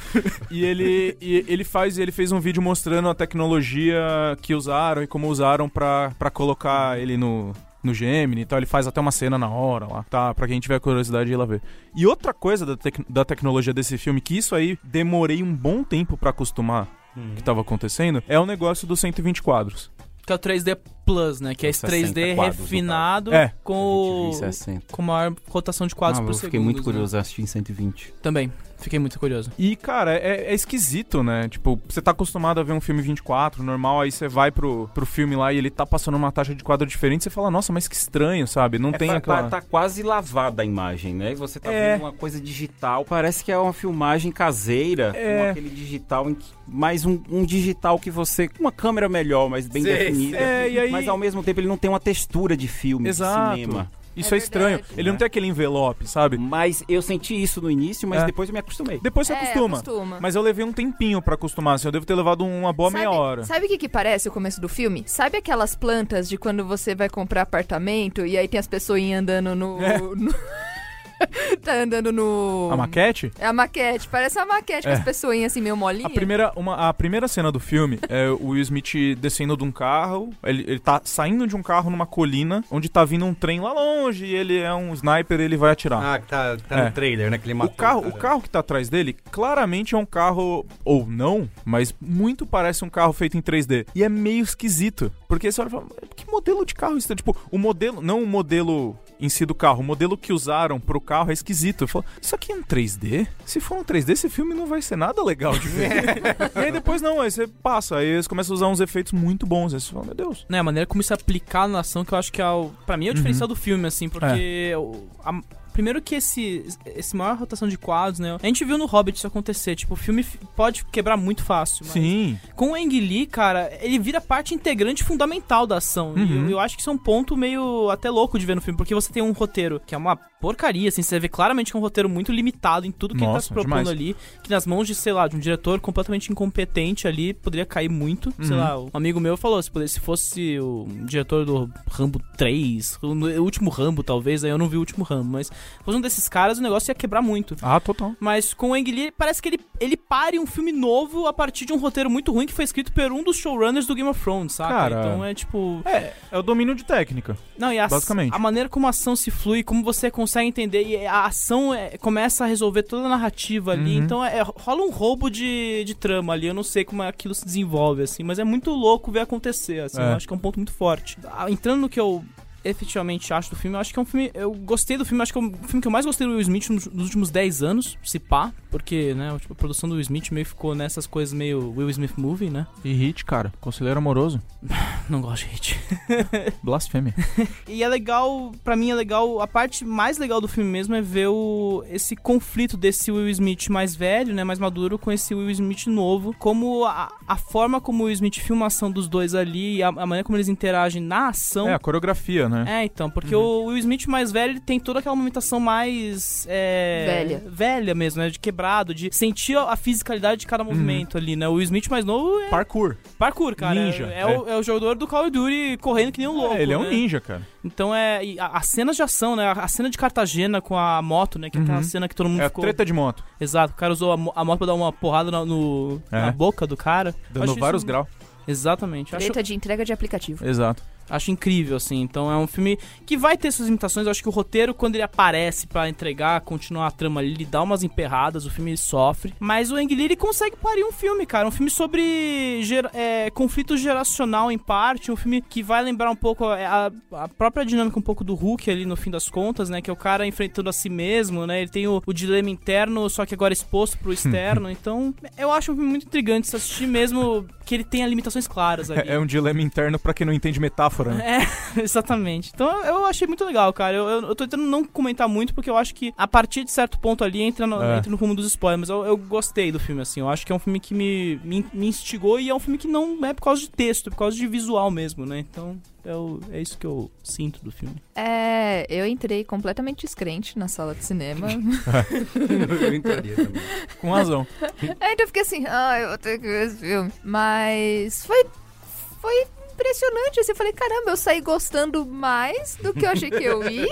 E ele, e ele faz, ele fez um vídeo mostrando a tecnologia que usaram e como usaram pra colocar ele no, no Gemini e tal. Ele faz até uma cena na hora lá, tá? Pra quem tiver curiosidade de ir lá ver. E outra coisa da, tec- da tecnologia desse filme, que isso aí demorei um bom tempo pra acostumar, que tava acontecendo, é o negócio dos 120 quadros. Que é o 3D Plus, né? Que é esse 60 3D quadros, no refinado. É. com, Eu 60. com maior rotação de quadros Ah, por eu segundo. fiquei muito né? curioso a assistir em 120. Também. Fiquei muito curioso. E, cara, é, é esquisito, né? Tipo, você tá acostumado a ver um filme 24, normal, aí você vai pro, pro filme lá e ele tá passando uma taxa de quadro diferente, você fala, nossa, mas que estranho, sabe? Não É, tem fa- aquela... Tá quase lavada a imagem, né? E você tá É. vendo uma coisa digital. Parece que é uma filmagem caseira, É. com aquele digital, em que, mais um, um digital que você... com Uma câmera melhor, mas bem Sei, definida. É, e aí- Mas ao mesmo tempo ele não tem uma textura de filme, Exato. de cinema. Isso é, É estranho. verdade. Ele não tem aquele envelope, sabe? Mas eu senti isso no início, mas É. depois eu me acostumei. Depois você É, acostuma. acostuma. Mas eu levei um tempinho pra acostumar, assim. Eu devo ter levado uma boa meia sabe, hora. Sabe o que, que parece o começo do filme? Sabe aquelas plantas de quando você vai comprar apartamento e aí tem as pessoinhas andando no. É. no- (laughs) (laughs) tá andando no. A maquete? É a maquete, parece uma maquete É. com as pessoinhas assim, meio molinha. A primeira, uma, a primeira cena do filme é o Will Smith descendo de um carro. Ele, ele tá saindo de um carro numa colina, onde tá vindo um trem lá longe e ele é um sniper e ele vai atirar. Ah, que tá, tá É. no trailer, né? Que ele O matou carro, cara. o carro que tá atrás dele, claramente é um carro, ou não, mas muito parece um carro feito em 3D. E é meio esquisito. Porque você olha e fala, que modelo de carro isso? é?" Tipo, o modelo, não o modelo em si do carro, o modelo que usaram pro carro é esquisito. Eu falo, isso aqui é um 3D? Se for um 3D, esse filme não vai ser nada legal de ver. (laughs) e aí depois não, aí você passa, aí eles começam a usar uns efeitos muito bons. Aí você fala, meu Deus. né, a maneira como isso é aplicado na ação, que eu acho que é o, pra mim é o diferencial do filme, assim, porque o- a- primeiro que esse, esse maior rotação de quadros, né, a gente viu no Hobbit isso acontecer, tipo, o filme pode quebrar muito fácil, mas Sim. com o Ang Lee, cara, ele vira parte integrante fundamental da ação, e Uhum. eu, eu acho que isso é um ponto meio até louco de ver no filme, porque você tem um roteiro que é uma porcaria, assim, você vê claramente que é um roteiro muito limitado em tudo que ele tá Nossa, se propondo demais. ali, que nas mãos de, sei lá, de um diretor completamente incompetente ali, poderia cair muito. Sei Uhum. lá, um amigo meu falou, se, pudesse- se fosse o diretor do Rambo 3, o último Rambo talvez, aí eu não vi o último Rambo, mas fosse um desses caras, o negócio ia quebrar muito. Ah, total. Mas com o Ang Lee, parece que ele, ele pare um filme novo a partir de um roteiro muito ruim que foi escrito por um dos showrunners do Game of Thrones, saca? Cara, então é tipo... É, é o domínio de técnica. Não, e a, Basicamente. a maneira como a ação se flui, como você consegue entender, e a ação é, começa a resolver toda a narrativa ali. Uhum. Então é, rola um roubo de, de trama ali. Eu não sei como aquilo se desenvolve, assim, mas é muito louco ver acontecer. Assim, É. Eu acho que é um ponto muito forte. Ah, Entrando no que eu efetivamente acho do filme, eu acho que é um filme. Eu gostei do filme, acho que é o filme que eu mais gostei do Will Smith nos, nos últimos 10 anos, se pá, porque, né, tipo, a produção do Will Smith meio ficou nessas coisas meio Will Smith movie, né? E Hit, cara, conselheiro amoroso. (laughs) Não gosto de hit. (laughs) Blasfêmia. E é legal, pra mim é legal, a parte mais legal do filme mesmo é ver o, esse conflito desse Will Smith mais velho, né, mais maduro, com esse Will Smith novo, como a, a forma como o Will Smith filma a ação dos dois ali, e a, a maneira como eles interagem na ação. É, a coreografia, né? É, então, porque o Will Smith mais velho, ele tem toda aquela movimentação mais... é, Velha. Velha mesmo, né, de de sentir a fisicalidade de cada movimento ali, né. O Will Smith mais novo é Parkour. parkour, cara. Ninja, É, é é. O, é o jogador do Call of Duty correndo que nem um louco, É, ele é um né? ninja, cara. Então é. a- As cenas de ação, né? A cena de Cartagena com a moto, né? Que é aquela Uhum. cena que todo mundo É a ficou. treta de moto. Exato, o cara usou a, mo- a moto pra dar uma porrada na, no, É. na boca do cara. Dando Acho vários isso- graus. Exatamente. Acho, Treta de entrega de aplicativo. Exato. Acho incrível, assim. Então é um filme que vai ter suas limitações. Eu acho que o roteiro, quando ele aparece pra entregar, continuar a trama ali, ele dá umas emperradas, o filme sofre. Mas o Ang Lee, ele consegue parir um filme, cara. Um filme sobre é, conflito geracional, em parte. Um filme que vai lembrar um pouco a, a própria dinâmica um pouco do Hulk ali, no fim das contas, né? Que é o cara enfrentando a si mesmo, né? Ele tem o, o dilema interno, só que agora exposto pro externo. (laughs) então, eu acho um filme muito intrigante se assistir mesmo que ele tenha limitações claras (laughs) ali. É, é um dilema interno pra quem não entende metáfora, né? É, (laughs) exatamente. Então eu achei muito legal, cara. Eu, eu, eu tô tentando não comentar muito porque eu acho que a partir de certo ponto ali entra no, É. entra no rumo dos spoilers. Mas eu, eu gostei do filme, assim. Eu acho que é um filme que me, me, me instigou e é um filme que não é por causa de texto, é por causa de visual mesmo, né? Então eu, é isso que eu sinto do filme. É, eu entrei completamente descrente na sala de cinema. (laughs) eu entraria também. Com razão. É, então eu fiquei assim, ah, eu vou ter que ver esse filme. Mas foi, foi impressionante, assim, eu falei, caramba, eu saí gostando mais do que eu achei que eu ia.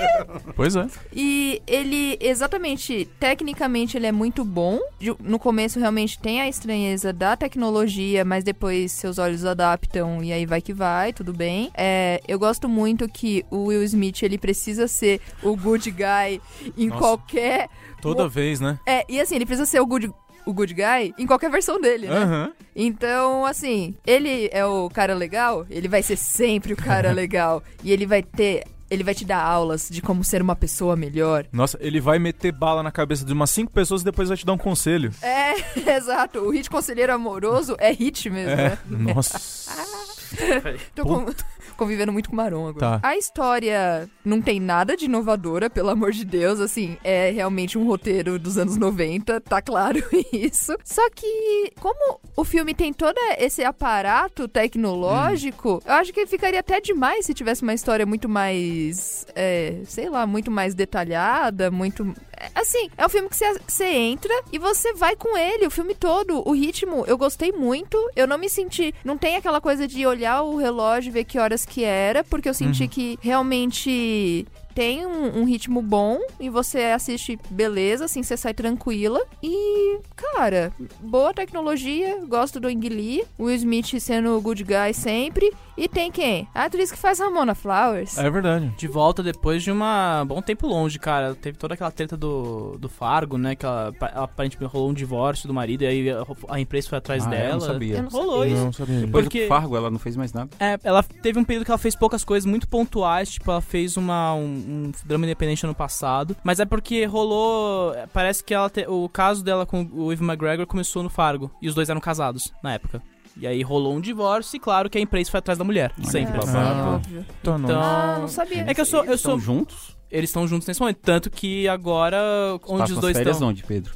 (laughs) Pois é. E ele, exatamente, tecnicamente ele é muito bom. No começo realmente tem a estranheza da tecnologia, mas depois seus olhos adaptam e aí vai que vai, tudo bem. É, eu gosto muito que o Will Smith, ele precisa ser o good guy em Nossa. qualquer... Toda vez, né? É, e assim, ele precisa ser o good, o good guy em qualquer versão dele, né? Aham. Então, assim, ele é o cara legal, ele vai ser sempre o cara (laughs) legal. E ele vai ter. Ele vai te dar aulas de como ser uma pessoa melhor. Nossa, ele vai meter bala na cabeça de umas cinco pessoas e depois vai te dar um conselho. É, (laughs) exato. O hit conselheiro amoroso é hit mesmo, É. né? Nossa. (laughs) Tô com- convivendo muito com o Maron agora. Tá. A história não tem nada de inovadora, pelo amor de Deus. Assim, é realmente um roteiro dos anos 90, tá claro (laughs) isso. Só que, como o filme tem todo esse aparato tecnológico, eu acho que ficaria até demais se tivesse uma história muito mais. é, sei lá, muito mais detalhada, muito. Assim, é um filme que você- você entra e você vai com ele o filme todo. O ritmo, eu gostei muito. Eu não me senti. Não tem aquela coisa de olhar o relógio e ver que horas que era, porque eu senti Uhum. que realmente tem um, um ritmo bom e você assiste beleza, assim, você sai tranquila. E, cara, boa tecnologia, gosto do o Will Smith sendo o good guy sempre. E tem quem? A atriz que faz Ramona Flowers. É verdade. De volta depois de uma bom tempo longe, cara. Teve toda aquela treta do, do Fargo, né? Que ela, ela aparentemente rolou um divórcio do marido e aí a, a imprensa foi atrás Ah, dela. eu não sabia. Eu não Rolou sabia. isso. Não sabia. Depois Porque- do Fargo, ela não fez mais nada. É, ela teve um período que ela fez poucas coisas muito pontuais, tipo, ela fez uma, um, um drama independente ano passado, mas é porque rolou, parece que ela te- o caso dela com o Ivan McGregor começou no Fargo, e os dois eram casados na época. E aí rolou um divórcio e claro que a imprensa foi atrás da mulher, sempre. Sim, babado. óbvio. Então, não. Ah, não sabia. é que eu sou eu Eles sou Estão juntos? eles estão juntos nesse momento, tanto que agora onde Passam os dois estão onde, Pedro?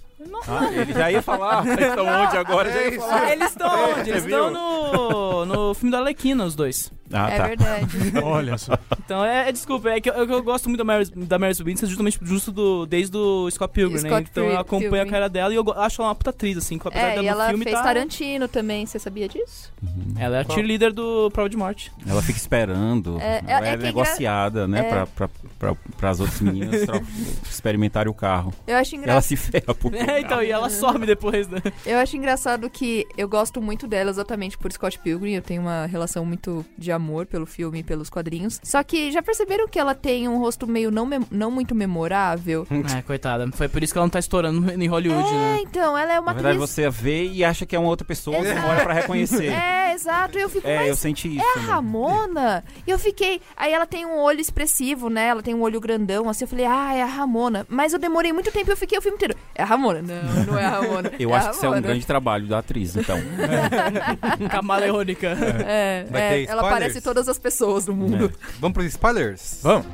Ah, ele já ia falar. (laughs) Eles estão onde agora? Já ia falar. Eles estão onde? Eles estão no no filme da Arlequina, os dois. Ah, é tá. verdade. (laughs) Olha só. Então, é, é, desculpa, é que eu, eu gosto muito da Mary, da Mary Winston justamente justo do, desde o Scott Pilgrim, né? Scott Então eu acompanho Pilgrim. a cara dela e eu acho ela uma puta atriz, assim, apesar É, dela e ela filme fez tá... Tarantino também, você sabia disso? Ela é a cheerleader do Prova de Morte. Ela fica esperando. É, ela é- é, é negociada, né? é. Pra, pra, pra, pras outras meninas (laughs) experimentarem o carro. Eu acho Ela engraçado. se ferra por É, (laughs) então, e ela some depois, né? Eu acho engraçado que eu gosto muito dela exatamente por Scott Pilgrim. Eu tenho uma relação muito de amor pelo filme e pelos quadrinhos. Só que já perceberam que ela tem um rosto meio não, mem- não muito memorável? (laughs) É, coitada. Foi por isso que ela não tá estourando em Hollywood, É, né? então, ela é uma Na verdade, atriz. você vê e acha que é uma outra pessoa, Exato. olha pra reconhecer. (laughs) É, exato. Eu fico, É, mas eu senti isso. é a também. Ramona? E eu fiquei. Aí ela tem um olho expressivo, né? Ela tem um olho grandão, assim. Eu falei, ah, é a Ramona. Mas eu demorei muito tempo e eu fiquei o filme inteiro. É a Ramona. Não, não é a Ramona. (laughs) Eu é a acho que isso é um Ramona. grande trabalho da atriz, então. (laughs) Camaleônica. É, Vai é, ter ela parece todas as pessoas do mundo. Vamos pros spoilers? Vamos.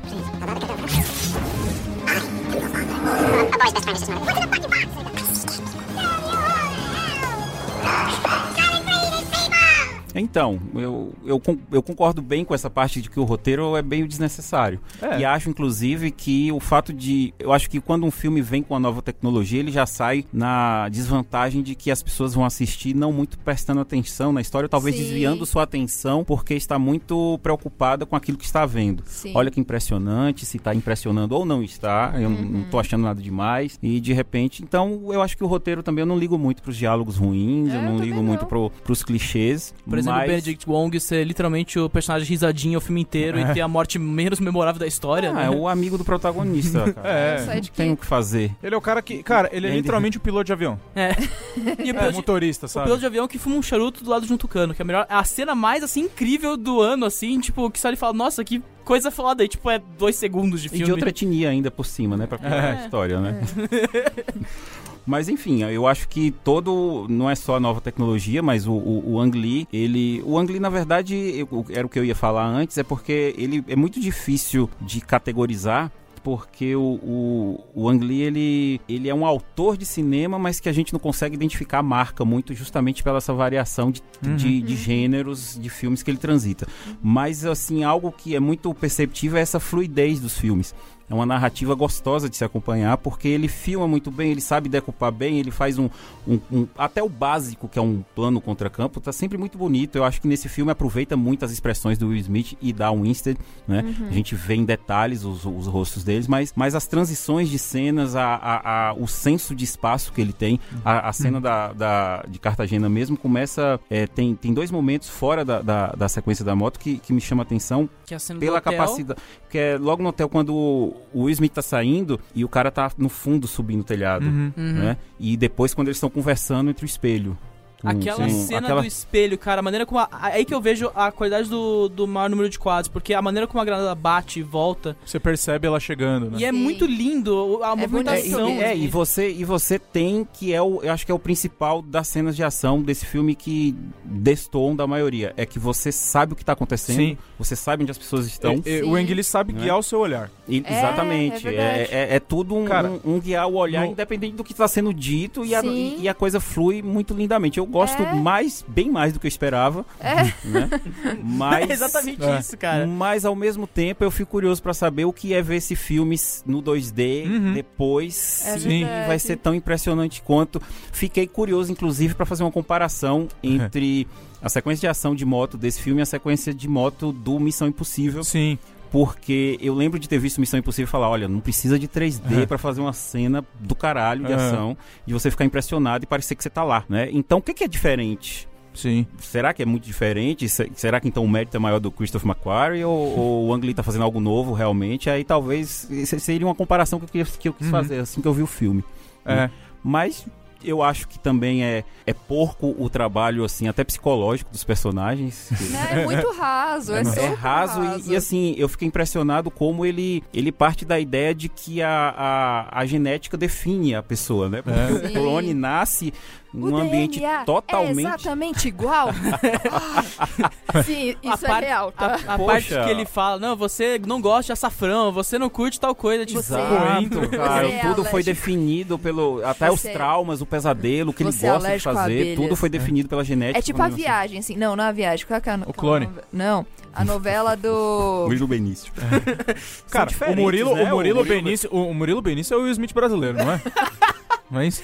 Então, eu, eu, eu concordo bem com essa parte de que o roteiro é bem desnecessário. É. E acho, inclusive, que o fato de. Eu acho que quando um filme vem com a nova tecnologia, ele já sai na desvantagem de que as pessoas vão assistir não muito prestando atenção na história, ou talvez Sim. desviando sua atenção porque está muito preocupada com aquilo que está vendo. Sim. Olha que impressionante, se está impressionando ou não está. Eu Uhum. não tô achando nada demais. E de repente. Então, eu acho que o roteiro também eu não ligo muito pros diálogos ruins, É, eu não ligo não. muito pro, pros clichês. Por exemplo, o mas... Benedict Wong ser literalmente o personagem risadinho o filme inteiro e ter a morte menos memorável da história, Ah, né? é o amigo do protagonista, (laughs) cara. É. Não tem o que fazer. Ele é o cara que. Cara, ele é Ele- literalmente o piloto de avião. É. (laughs) E o É, piloto, de, motorista, o sabe? piloto de avião que fuma um charuto do lado de um tucano, que é a melhor. A cena mais, assim, incrível do ano, assim, tipo, que só ele fala, nossa, que coisa foda. E, tipo, é dois segundos de E filme. de outra etnia ainda por cima, né? Pra piorar É. a história, né? (laughs) Mas enfim, eu acho que todo. Não é só a nova tecnologia, mas o, o, o Ang Lee, ele. O Ang Lee, na verdade, eu- era o que eu ia falar antes, é porque ele é muito difícil de categorizar. Porque o, o, o Ang Lee, ele, ele é um autor de cinema, mas que a gente não consegue identificar a marca muito, justamente pela essa variação de, Uhum. de, de gêneros de filmes que ele transita. Mas, assim, algo que é muito perceptível é essa fluidez dos filmes. É uma narrativa gostosa de se acompanhar, porque ele filma muito bem, ele sabe decupar bem, ele faz um, um- um- até o básico, que é um plano contra campo, tá sempre muito bonito. Eu acho que nesse filme aproveita muito as expressões do Will Smith e da Winstead, né? Uhum. A gente vê em detalhes os, os rostos deles, mas, mas as transições de cenas, a, a- a- o senso de espaço que ele tem, a, a cena da, da- de Cartagena mesmo começa. é, tem, tem dois momentos fora da, da, da sequência da moto que, que me chama a atenção Que é a cena pela capacidade. Que é logo no hotel quando o Will Smith tá saindo e o cara tá no fundo subindo o telhado. Uhum. Né? E depois quando eles estão conversando entre o espelho. Aquela com cena aquela- do espelho, cara, a maneira como. A, aí que eu vejo a qualidade do, do maior número de quadros, porque a maneira como a granada bate e volta. Você percebe ela chegando, né? E é Sim. muito lindo a É movimentação. É, assim. e você, e você tem que é o, eu acho que é o principal das cenas de ação desse filme que destoam da maioria. É que você sabe o que tá acontecendo, Sim. você sabe onde as pessoas estão. E- e Sim. o Ang sabe Né? guiar o seu olhar. E- É, exatamente. é É, verdade. é- é tudo um, Cara, um- um guiar o olhar, no- independente do que está sendo dito, e a, Sim. e a coisa flui muito lindamente. Eu gosto É. mais, bem mais do que eu esperava, É. né? (laughs) Mas, É exatamente É. isso, cara. mas ao mesmo tempo eu fico curioso para saber o que é ver esse filme no 2D Uhum. depois, É se verdade. vai ser tão impressionante quanto. Fiquei curioso, inclusive, para fazer uma comparação (laughs) entre a sequência de ação de moto desse filme e a sequência de moto do Missão Impossível. Sim. Porque eu lembro de ter visto Missão Impossível e falar, olha, não precisa de 3D É. pra fazer uma cena do caralho de É. ação, de você ficar impressionado e parecer que você tá lá, né? Então, o que, que é diferente? Sim. Será que é muito diferente? Se- Será que então o mérito é maior do Christopher McQuarrie ou, (laughs) ou o Ang Lee tá fazendo algo novo realmente? Aí talvez seria uma comparação que eu quis, que eu quis Uhum. fazer assim que eu vi o filme. É. Mas eu acho que também é, é porco o trabalho, assim, até psicológico dos personagens. (laughs) É muito raso, é, É super raso, e- E, assim, eu fiquei impressionado como ele, ele parte da ideia de que a, a, a genética define a pessoa, né? Porque É. o clone nasce num O ambiente DNA totalmente... É exatamente igual. (laughs) (laughs) Sim, isso A é parte- real, tá? A Poxa. parte que ele fala, não, você não gosta de açafrão, você não curte tal coisa, tipo, Você- Exato, cara. Você é tudo foi definido pelo. Até os Você- traumas, o pesadelo, o que ele Você é gosta de alérgico a fazer, tudo foi definido pela genética. É tipo a assim. viagem, assim. Não, não é a viagem. Qual é é a no- O clone. Não, a novela do. (laughs) Murilo Benício. Cara, o Murilo, né? o Murilo O Murilo- Benício, o Murilo Benício é o Will Smith brasileiro, não é? Mas,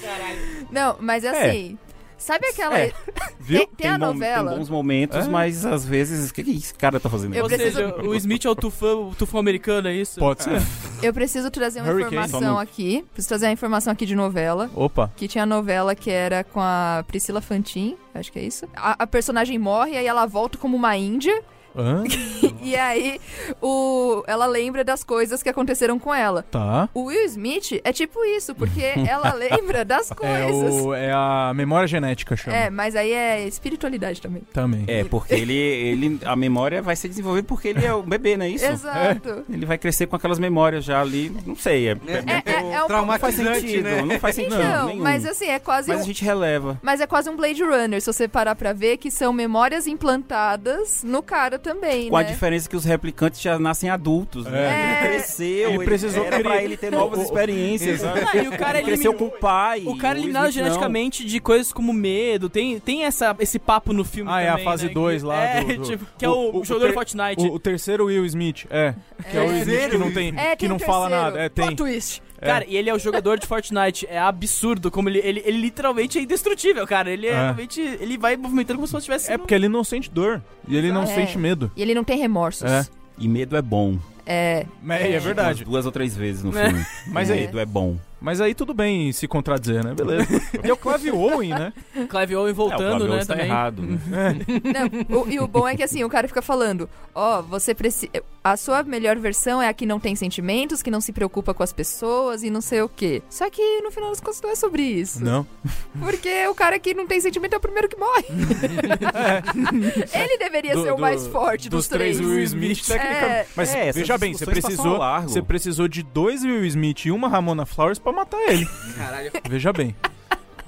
Não, mas É. assim. Sabe aquela. É. (laughs) viu? Tem, tem a bom- novela. Tem bons momentos, É. mas às vezes. O que, que esse cara tá fazendo? Eu Ou preciso- seja, o Smith é o tufão, o tufão americano, é isso? Pode ser. Eu preciso trazer uma Hurricane. informação aqui. Preciso trazer uma informação aqui de novela. Opa. Que tinha a novela que era com a Priscila Fantin, acho que é isso. A, a personagem morre, aí ela volta como uma índia. Hã? (laughs) e aí o, ela lembra das coisas que aconteceram com ela. Tá. O Will Smith é tipo isso, porque (laughs) ela lembra das É, coisas. o, é a memória genética, chama. É, mas aí é espiritualidade também. Também. É, porque ele, ele. A memória vai ser desenvolvida porque ele é o bebê, não é isso? Exato. Ele vai crescer com aquelas memórias já ali. Não sei. É, É, é, é um não faz Traumatizante, sentido. né? Não faz sentido. Então, nenhum. mas assim, é quase Mas um... a gente releva. Mas é quase um Blade Runner, se você parar pra ver, que são memórias implantadas no cara também, Com a né? diferença que os replicantes já nascem adultos, né? É. Ele cresceu, Ele precisou era pra criar- ele ter novas O- o- experiências. né? E o cara ele cresceu com o pai. O cara o eliminado geneticamente de coisas como medo, tem, tem essa, esse papo no filme Ah, é a também, fase né, 2 que- lá É, do, do- tipo, que é o, jogador ter- de Fortnite. O, o terceiro Will Smith, é. Que é, o Will Smith que não tem, É, que não o fala nada. É, tem. Plot twist. Cara, e ele é o jogador de Fortnite. É absurdo como ele, ele, ele literalmente é indestrutível, cara. Ele é, É. realmente. Ele vai movimentando como se fosse tivesse. É porque ele não sente dor. E ele não É. sente medo. E ele não tem remorsos. É. E medo é bom. É. É, é verdade. Umas duas ou três vezes no É. filme. Mas aí- medo é bom. Mas aí tudo bem se contradizer, né? Beleza. (laughs) E é o Clive Owen, né? Clive Owen É, o voltando, né? está Também. errado. Né? (laughs) Não, o- e o bom é que assim, o cara fica falando, ó, você precisa. A sua melhor versão é a que não tem sentimentos, que não se preocupa com as pessoas e não sei o quê. Só que no final das contas não é sobre isso. Não. Porque o cara que não tem sentimento é o primeiro que morre. (laughs) Ele deveria Do- ser o do- mais forte dos, dos três Will Smith, tecnicamente. É. Mas É, veja bem, você precisou, você precisou de dois Will Smith e uma Ramona Flowers pra matar ele. Caralho. Veja bem.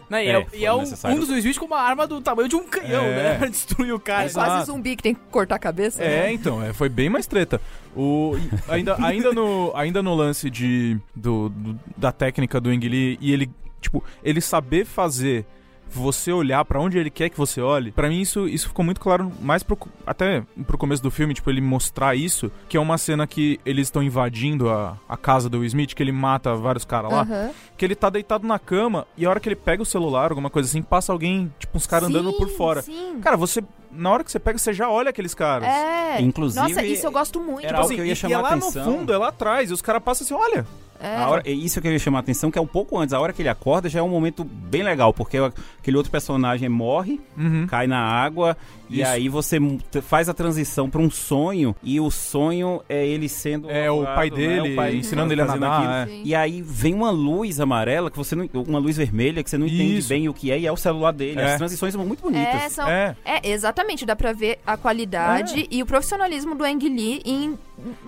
Não, e É, é, e é um, um dos Smith com uma arma do tamanho de um canhão, É. né? Pra (laughs) destruir o cara. É quase zumbi que tem que cortar a cabeça. É, né? então, é, foi bem mais treta. O, ainda, ainda, no, ainda no lance de, do, do- da técnica do Ang Lee e ele, tipo, ele saber fazer você olhar pra onde ele quer que você olhe, pra mim isso, isso ficou muito claro mais pro, até pro começo do filme, tipo, ele mostrar isso, que é uma cena que eles estão invadindo a, a casa do Will Smith, que ele mata vários caras lá, Aham. que ele tá deitado na cama e a hora que ele pega o celular, alguma coisa assim, passa alguém, tipo, uns caras andando por fora. Sim. Cara, você, na hora que você pega, você já olha aqueles caras. É. Inclusive, Nossa, isso eu gosto muito. era Tipo algo assim, que eu ia chamar e é lá atenção. no fundo, é lá atrás, e os caras passam assim, olha. É. A hora- isso que eu ia chamar a atenção, que é um pouco antes. A hora que ele acorda já é um momento bem legal, porque aquele outro personagem morre, Uhum. cai na água, e Isso. aí você faz a transição pra um sonho, e o sonho é ele sendo. É, o pai né? dele O pai ensinando ele a nadar, é. E aí vem uma luz amarela, que você não, uma luz vermelha, que você não entende Isso. bem o que é, e é o celular dele. É. As transições são muito bonitas. É, são- É. é, exatamente, dá pra ver a qualidade e o profissionalismo do Ang Lee em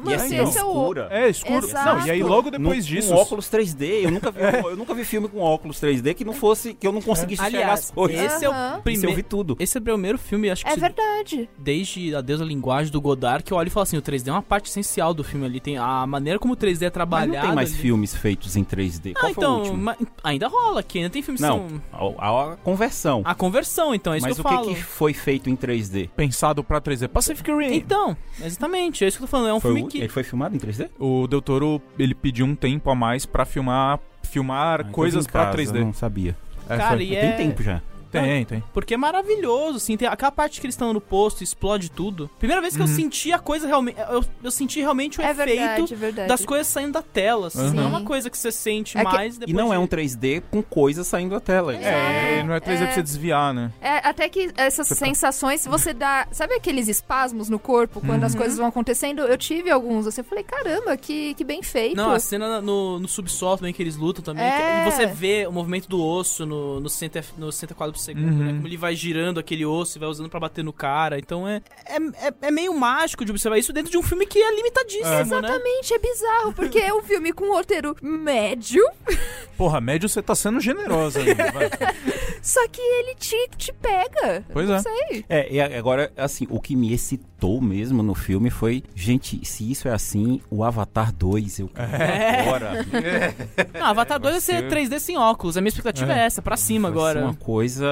E é manter assim, escura. É, escuro. Exato. Não, e aí logo depois Num- disso. Com óculos 3D. Eu nunca, vi, (laughs) eu nunca vi filme com óculos 3D que não fosse. que eu não conseguisse enxergar Aliás, as coisas. esse é o. Isso eu primeiro. vi tudo. Esse é o primeiro filme, acho que É se- verdade. desde a Deus da Linguagem do Godard, que eu olho e falo assim, o 3D é uma parte essencial do filme ali. Tem a maneira como o 3D é Mas trabalhado. não tem mais ali. filmes feitos em 3D. Ah, Qual foi o então, último? ma- ainda rola aqui, ainda tem filmes que Não, são... a, a conversão. A conversão, então, é isso Mas que o eu que, falo. que foi feito em 3D? Pensado pra 3D. Pacific Rim. Então, exatamente, é isso que eu tô falando. É um Foi filme o- que... Ele foi filmado em 3D? O Del Toro, ele pediu um tempo a mais pra filmar, filmar Ah, então coisas pra casa, 3D. eu Não sabia. É, Cara, foi. e Tem é... tempo já. Tem, tem. Porque é maravilhoso, assim, tem aquela parte que eles estão no posto, explode tudo. Primeira vez que eu Uhum. senti a coisa realmente. Eu, eu senti realmente o É efeito verdade, é verdade. das coisas saindo da tela. Assim, Uhum. Não é uma coisa que você sente É que- mais E depois. não é de- um 3D com coisa saindo da tela. É, não é 3D pra você desviar, né? É, até que essas Você tá- sensações, você dá. Sabe aqueles espasmos no corpo quando as Uhum. coisas vão acontecendo? Eu tive alguns, assim, eu falei, caramba, que, que bem feito. Não, a cena no, no subsolo também que eles lutam também. É. que- e você vê o movimento do osso no, no, 60, F- no 60 quadros por segundo, Uhum. né? Como ele vai girando aquele osso e vai usando pra bater no cara. Então é, é, é, é meio mágico de observar isso dentro de um filme que é limitadíssimo, né? Exatamente, é bizarro, porque é um filme com um roteiro médio, (laughs) Porra, médio você tá sendo generosa ainda, vai. (laughs) só que ele te, te pega. Pois Não é. sei. É, e agora, assim, o que me excitou mesmo no filme foi, gente, se isso é assim, o Avatar 2, eu É. agora. (laughs) Não, Avatar 2 vai ser ser- 3D sem óculos. A minha expectativa é, É. essa, pra cima Vai ser agora. uma coisa.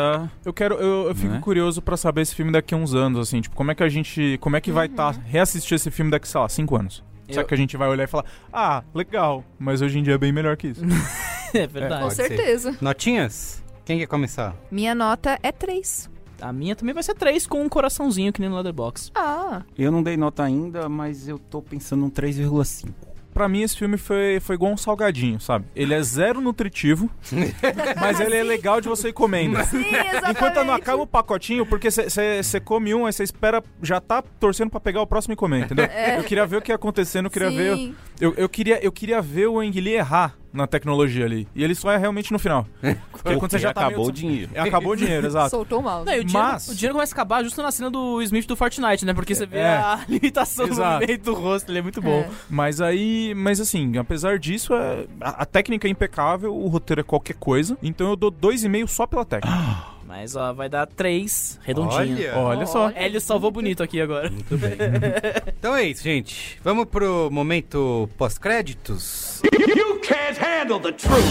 Eu quero, eu, eu fico Né? curioso pra saber esse filme daqui a uns anos, assim, tipo, como é que a gente, como é que vai estar reassistir esse filme daqui, sei lá, cinco anos? Será Eu- que a gente vai olhar e falar, ah, legal, mas hoje em dia é bem melhor que isso? (laughs) É verdade. Com Pode ser. certeza. Notinhas? Quem quer começar? Minha nota é 3. A minha também vai ser 3 com um coraçãozinho que nem no Leatherbox. Ah, Eu não dei nota ainda, mas eu tô pensando um 3,5. Pra mim, esse filme foi, foi igual um salgadinho, sabe? Ele é zero nutritivo, (laughs) mas ele é legal de você ir comendo. sim. Enquanto não acaba o pacotinho, porque você come um, aí você espera, já tá torcendo pra pegar o próximo e comer, entendeu? É. Eu queria ver o que ia acontecendo, eu queria Sim. ver. Eu, eu, queria, eu queria ver o Ang Lee errar na tecnologia ali. E ele só é realmente no final. (laughs) Porque quando você já tá acabou meio- o dinheiro. É, acabou o dinheiro, exato. Soltou o mouse. Não, o, dinheiro, Mas- o dinheiro começa a acabar justo na cena do Smith do Fortnite, né? Porque você vê É. a (laughs) limitação do Exato. movimento do rosto, ele é muito bom. É. Mas aí, mas assim, apesar disso, é, a, a técnica é impecável, o roteiro é qualquer coisa. Então eu dou 2,5 só pela técnica. (gasps) Mas ó, vai dar 3 redondinho. Olha. Olha só. Hélio salvou bonito aqui agora. Muito bem. (laughs) então é isso, gente. Vamos pro momento pós-créditos. You can't handle the truth.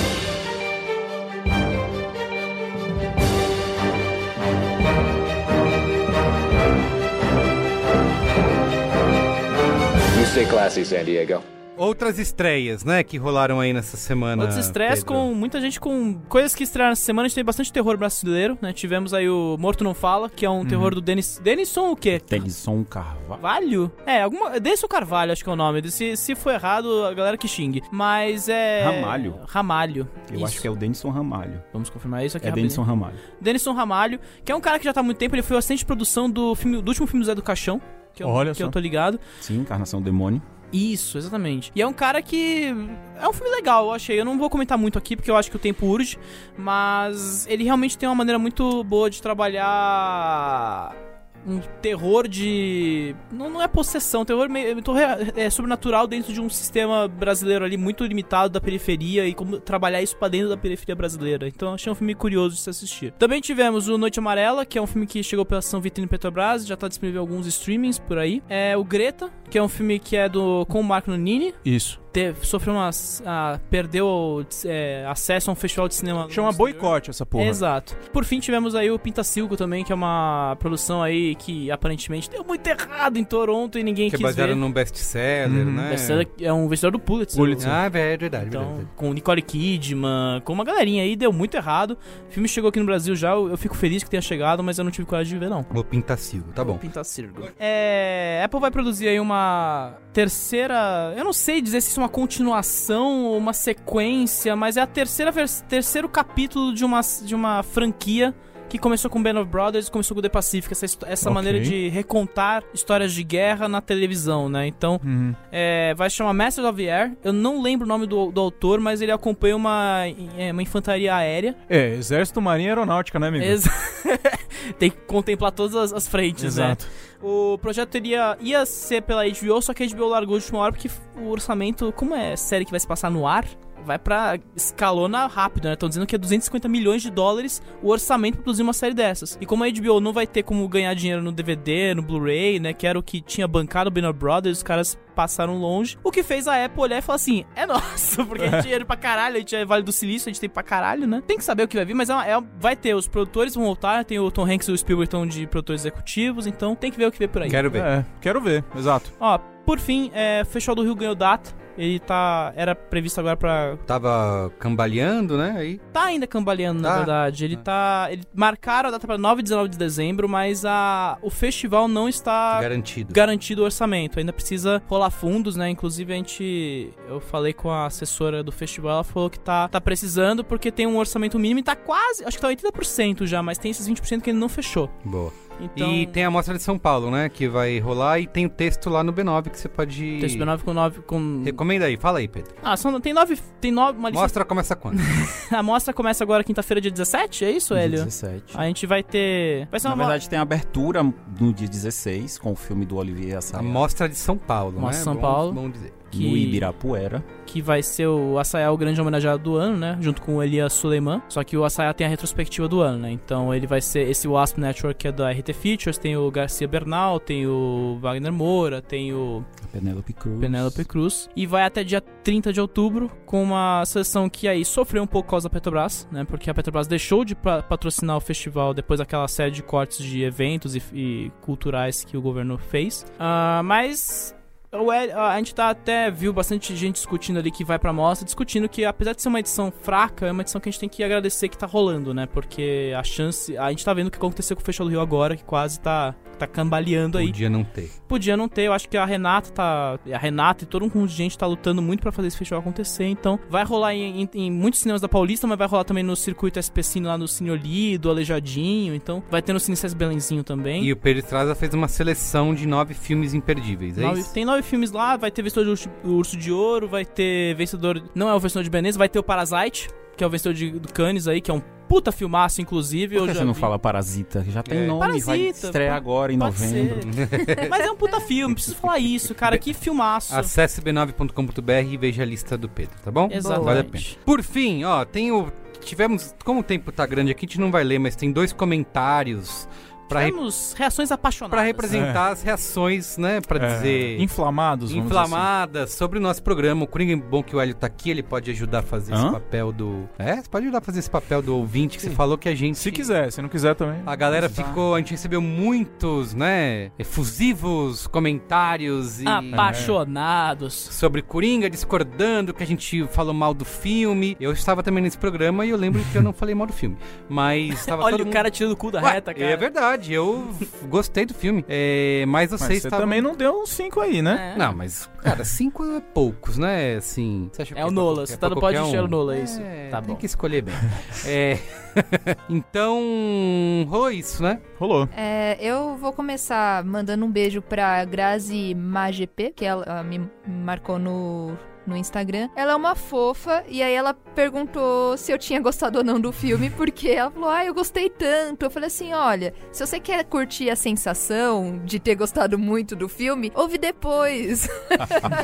You stay classy, San Diego. Outras estreias, né, que rolaram aí nessa semana. Outros estreias Pedro. com muita gente com coisas que estrearam essa semana. A gente tem bastante terror brasileiro, né? Tivemos aí o Morto Não Fala, que é um terror do Denis... Denison o quê? Denison Carvalho. Carvalho? É, alguma. Denison Carvalho, acho que é o nome. Se, se for errado, a galera que xingue. Mas é. Ramalho. Ramalho. Eu Isso. acho que é o Denison Ramalho. Vamos confirmar isso aqui É rapidinho. Denison Ramalho. Denison Ramalho, que é um cara que já tá há muito tempo. Ele foi o assistente de produção do, filme, do último filme do Zé do Caixão. Que eu, Olha que só. eu tô ligado. Sim, Encarnação do Demônio. Isso, exatamente. E é um cara que. É um filme legal, eu achei. Eu não vou comentar muito aqui porque eu acho que o tempo urge. Mas ele realmente tem uma maneira muito boa de trabalhar. Um terror de. Não, não é possessão, terror meio, é, é sobrenatural dentro de um sistema brasileiro ali muito limitado da periferia e como trabalhar isso pra dentro da periferia brasileira. Então achei um filme curioso de se assistir. Também tivemos o Noite Amarela, que é um filme que chegou pela São Vitrine Petrobras, já tá disponível em alguns streamings por aí. É o Greta, que é um filme que é do com o Marco Nunini. Isso. Teve, sofreu umas. ah, perdeu é, acesso a um festival de cinema. Chama exterior. boicote essa porra. Exato. Por fim, tivemos aí o Pintacilgo também, que é uma produção aí que aparentemente deu muito errado em Toronto e ninguém Que é quis baseado ver. num best-seller, Uhum. né? Best-seller é um vencedor do Pulitzer. Pulitzer. Ah, é verdade, Então, verdade. com Nicole Kidman, com uma galerinha aí, deu muito errado. O filme chegou aqui no Brasil já, eu eu fico feliz que tenha chegado, mas eu não tive coragem de ver, não. O Pintacilgo, tá bom. Pintacirgo. É, Apple vai produzir aí uma terceira, eu não sei dizer se isso é uma continuação uma sequência, mas é a terceira terceiro capítulo de uma de uma franquia que começou com Band of Brothers e começou com The Pacific, essa, essa Ok. maneira de recontar histórias de guerra na televisão, né? Então, Uhum. é, vai se chamar Masters of the Air. Eu não lembro o nome do, do autor, mas ele acompanha uma, é, uma infantaria aérea. É, Exército, Marinha e Aeronáutica, né, amigo? Exa- (laughs) Tem que contemplar todas as, as frentes, Exato. né? O projeto teria, ia ser pela HBO, só que a HBO largou de última hora porque o orçamento, como é série que vai se passar no ar, vai pra escalona rápido, né? Estão dizendo que é 250 milhões de dólares o orçamento pra produzir uma série dessas. E como a HBO não vai ter como ganhar dinheiro no DVD, no Blu-ray, né? Que era o que tinha bancado o Banner Brothers, os caras passaram longe. O que fez a Apple olhar e falar assim: é nosso, (laughs) porque a gente tem dinheiro pra caralho, a gente é Vale do Silício, a gente tem pra caralho, né? Tem que saber o que vai vir, mas é uma- é vai ter, os produtores vão voltar, tem o Tom Hanks e o Spielberg estão de produtores executivos, então tem que ver o que vem por aí. Quero ver. É, quero ver, exato. Ó, por fim, é, o Festival do Rio ganhou data. Ele tá. Era previsto agora pra. Tava cambaleando, né? Aí. Tá ainda cambaleando, na Tá. verdade. Ele tá. Ele marcaram a data pra 9 e 19 de dezembro, mas a, o festival não está Garantido. garantido o orçamento. Ainda precisa rolar fundos, né? Inclusive, a gente. Eu falei com a assessora do festival, ela falou que tá, tá precisando porque tem um orçamento mínimo e tá quase. Acho que tá 80% já, mas tem esses 20% que ainda não fechou. Boa. Então. E tem a Mostra de São Paulo, né? Que vai rolar e tem o texto lá no B9 que você pode. Texto B9 com 9. Com... Recomenda aí, fala aí, Pedro. Ah, são, tem nove. Tem nove. Uma lista- Mostra começa quando? (laughs) a mostra começa agora quinta-feira, dia 17, é isso, Hélio? 17. A gente vai ter. Vai ser Na uma verdade, tem a abertura no dia 16 com o filme do Olivier Assayas. A Mostra de São Paulo, Mostra né? de São Bom- Paulo. Bom dizer. Que- No Ibirapuera. que vai ser o Assayá o grande homenageado do ano, né? Junto com o Elias Suleiman. Só que o Assayá tem a retrospectiva do ano, né? Então ele vai ser esse Wasp Network que é da RT Features, tem o Garcia Bernal, tem o Wagner Moura, tem o Penélope Cruz. Penélope Cruz. E vai até dia 30 de outubro com uma seleção que aí sofreu um pouco por causa da Petrobras, né? Porque a Petrobras deixou de pa- patrocinar o festival depois daquela série de cortes de eventos e, e culturais que o governo fez. Ah, mas a gente tá até viu bastante gente discutindo ali que vai pra mostra, discutindo que apesar de ser uma edição fraca, é uma edição que a gente tem que agradecer que tá rolando, né? Porque a chance. A gente tá vendo o que aconteceu com o Festival do Rio agora, que quase tá, tá cambaleando aí. Podia não ter. Podia não ter, eu acho que a Renata tá. A Renata e todo um conjunto de gente tá lutando muito pra fazer esse festival acontecer. Então, vai rolar em, em- em muitos cinemas da Paulista, mas vai rolar também no circuito SP Cine lá no Cine Olido, Aleijadinho. Então, vai ter no Cine César Belenzinho também. E o Pedro Estrada fez uma seleção de nove filmes imperdíveis, é Nove- isso? tem nove filmes lá, vai ter vencedor de Urso, de Ouro, vai ter vencedor. Não é o vencedor de Veneza, vai ter o Parasite, que é o vencedor de, do Cannes aí, que é um puta filmaço, inclusive. Por eu que já você não vi. fala Parasita? Já tem É. nome, vai Parasita, estrear pode- agora em novembro. (laughs) Mas é um puta filme, preciso falar isso, cara. Que filmaço. Acesse b9.com.br e veja a lista do Pedro, tá bom? Exatamente. Vale a pena. Por fim, ó, tem o. Tivemos. Como o tempo tá grande aqui, a gente não vai ler, mas tem dois comentários pra, re- Temos reações apaixonadas. pra representar as reações, né? Pra É, dizer. Inflamados, assim. Inflamadas sobre o nosso programa. O Coringa é bom que o Hélio tá aqui, ele pode ajudar a fazer esse Hã? papel do. É, você pode ajudar a fazer esse papel do ouvinte que você falou que a gente. Se quiser, se não quiser também. A galera ficou, a gente recebeu muitos, né, efusivos comentários e Apaixonados. sobre Coringa, discordando que a gente falou mal do filme. Eu estava também nesse programa e eu lembro que eu não falei mal do filme, mas estava (laughs) Olha todo o mundo- cara tirando o cu da Ué, reta, cara. É verdade, eu gostei do filme. É, mas Mas vocês você estavam... também não deu uns 5 aí, né? É. Não, mas, cara, cinco é poucos, né? Assim. Você acha que É o pra Nola, você tá pra no qualquer podcast, um? é o Nola, é isso. É, Tá tem bom. que escolher bem. é. (laughs) então, rolou isso, né? Rolou. É, eu vou começar mandando um beijo pra Grazi MaGP, que ela ah, me marcou no, no Instagram. Ela é uma fofa, e aí ela perguntou se eu tinha gostado ou não do filme, porque ela falou, ah, eu gostei tanto. Eu falei assim, olha, se você quer curtir a sensação de ter gostado muito do filme, ouve depois. (laughs)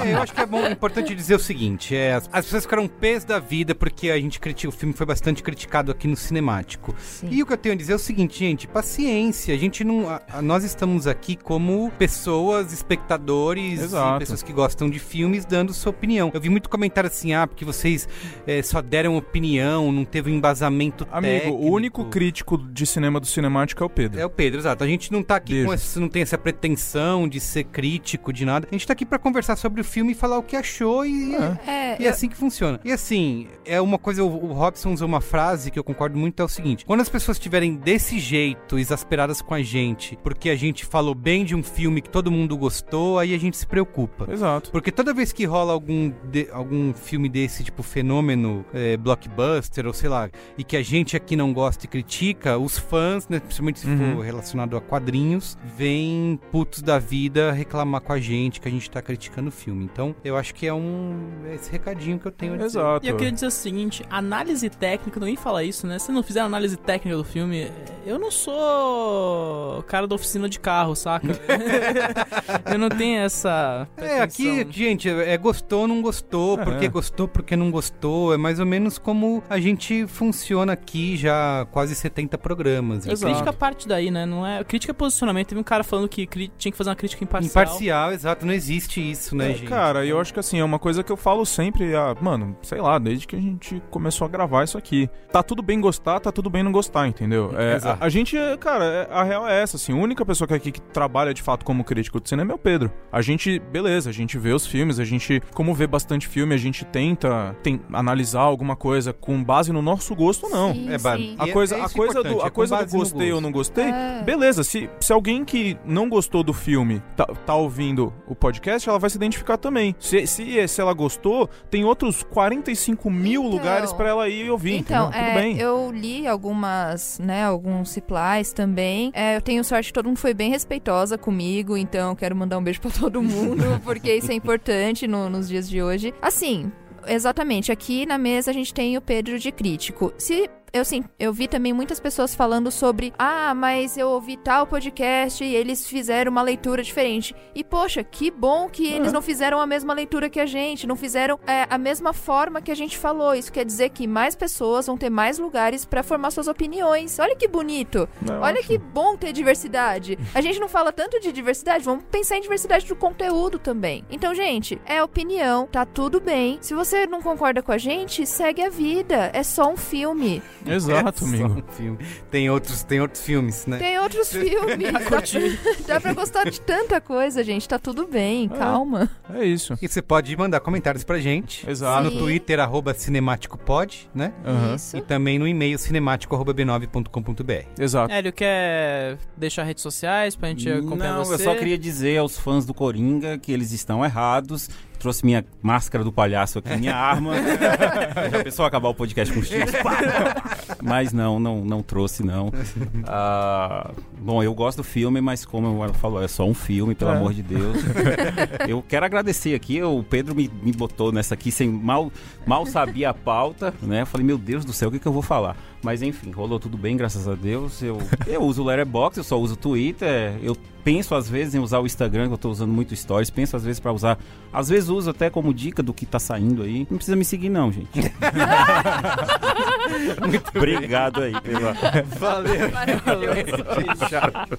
É, eu acho que é bom, importante dizer o seguinte: é, as, as pessoas ficaram pés da vida porque a gente critica, o filme foi bastante criticado aqui no cinemático. E o que eu tenho a dizer é o seguinte, gente, paciência. A gente não. a- a- nós estamos aqui como pessoas, espectadores, e pessoas que gostam de filmes, dando sua opinião. Eu vi muito comentário assim, ah, porque vocês é, só deram opinião, não teve um embasamento Amigo, técnico. o único crítico de cinema do cinemático é o Pedro. É o Pedro, exato. A gente não tá aqui Beijo. com essa, não tem essa pretensão de ser crítico de nada. A gente tá aqui pra conversar sobre o filme e falar o que achou e É, e é assim que funciona. E assim, é uma coisa, o, o Robson usou uma frase que eu concordo muito, é o seguinte: quando as pessoas estiverem desse jeito, exasperadas com a gente, porque a gente falou bem de um filme que todo mundo gostou, aí a gente se preocupa. Exato. Porque toda vez que rola algum, de- algum filme desse, tipo fenômeno, é, blockbuster, ou sei lá, e que a gente aqui não gosta e critica, os fãs, né, principalmente se Uhum. for relacionado a quadrinhos, vêm putos da vida reclamar com a gente que a gente tá criticando o filme. Então, eu acho que é um é esse recadinho que eu tenho a dizer. Exato. E eu queria dizer o seguinte, análise técnica, ninguém fala isso, né? Se não fizer análise técnica do filme, eu não sou cara da oficina de carro, saca? (laughs) (laughs) eu não tenho essa É, aqui, pretensão. gente, é gostou, não gostou, É. porque gostou, porque não gostou. É mais ou menos como a gente funciona aqui já há quase 70 programas. E Então, crítica parte daí, né? Não é... Crítica é posicionamento. Teve um cara falando que cri- tinha que fazer uma crítica imparcial. Imparcial, exato, não existe isso, né, É, gente? Cara, eu acho que assim, é uma coisa que eu falo sempre, ah, mano, sei lá, desde que a gente começou a gravar isso aqui. Tá tudo bem gostar, tá tudo bem não gostar, entendeu? É, Exato. a, a gente, é, cara, é- a real é essa, assim, a única pessoa que aqui que trabalha de fato como crítico de cinema é o Pedro. A gente, beleza, a gente vê os filmes, a gente, como vê bastante filme, a gente tenta tem, analisar alguma coisa com base no nosso gosto, não. Sim, É, sim. A é- coisa, é a isso coisa do, a é coisa do gostei ou não gostei, É. beleza. Se, se alguém que não gostou do filme tá, tá ouvindo o podcast, ela vai se identificar também. Se, se, se ela gostou, tem outros 45 mil Então- lugares pra ela ir ouvir, Então, entendeu? Tudo é, bem. eu li algumas, né, alguns supplies também. É, eu tenho sorte que todo mundo foi bem respeitosa comigo, então eu quero mandar um beijo pra (laughs) todo mundo, porque isso é importante no- nos dias de hoje. Assim, exatamente, aqui na mesa a gente tem o Pedro de crítico. Se eu sim, eu vi também muitas pessoas falando sobre, ah, mas eu ouvi tal podcast e eles fizeram uma leitura diferente. E poxa, que bom que eles não fizeram a mesma leitura que a gente, não fizeram é, a mesma forma que a gente falou. Isso quer dizer que mais pessoas vão ter mais lugares pra formar suas opiniões. Olha que bonito. É Olha que bom ter diversidade. A gente não fala tanto de diversidade, vamos pensar em diversidade do conteúdo também. Então, gente, é opinião, tá tudo bem. Se você não concorda com a gente, segue a vida. É só um filme. Exato, É só amigo. um filme. Tem outros, tem outros filmes, né? Tem outros (laughs) filmes. (laughs) Dá, dá pra gostar de tanta coisa, gente. Tá tudo bem, calma. É isso. E você pode mandar comentários pra gente. Exato. Lá no Twitter, arroba cinemáticopod, né? Isso. E também no e-mail cinemático.b9.com.br. Exato. Hélio, quer deixar redes sociais pra gente acompanhar Não, você? eu só queria dizer aos fãs do Coringa que eles estão errados. Trouxe minha máscara do palhaço aqui, minha (laughs) arma. (laughs) Já pensou acabar o podcast com os tiros? Pá! (laughs) mas não, não, não trouxe, não. Ah, bom, eu gosto do filme, mas como eu falou, é só um filme, pelo É. amor de Deus. Eu quero agradecer aqui, o Pedro me, me botou nessa aqui sem mal, mal sabia a pauta, né? Eu falei, meu Deus do céu, o que, que eu vou falar? Mas enfim, rolou tudo bem, graças a Deus. Eu, eu uso o Letterboxd, eu só uso o Twitter. Eu penso às vezes em usar o Instagram, que eu tô usando muito stories. Penso às vezes pra usar. Às vezes uso até como dica do que tá saindo aí. Não precisa me seguir, não, gente. (laughs) Obrigado aí pela. Valeu. (laughs) Tchau.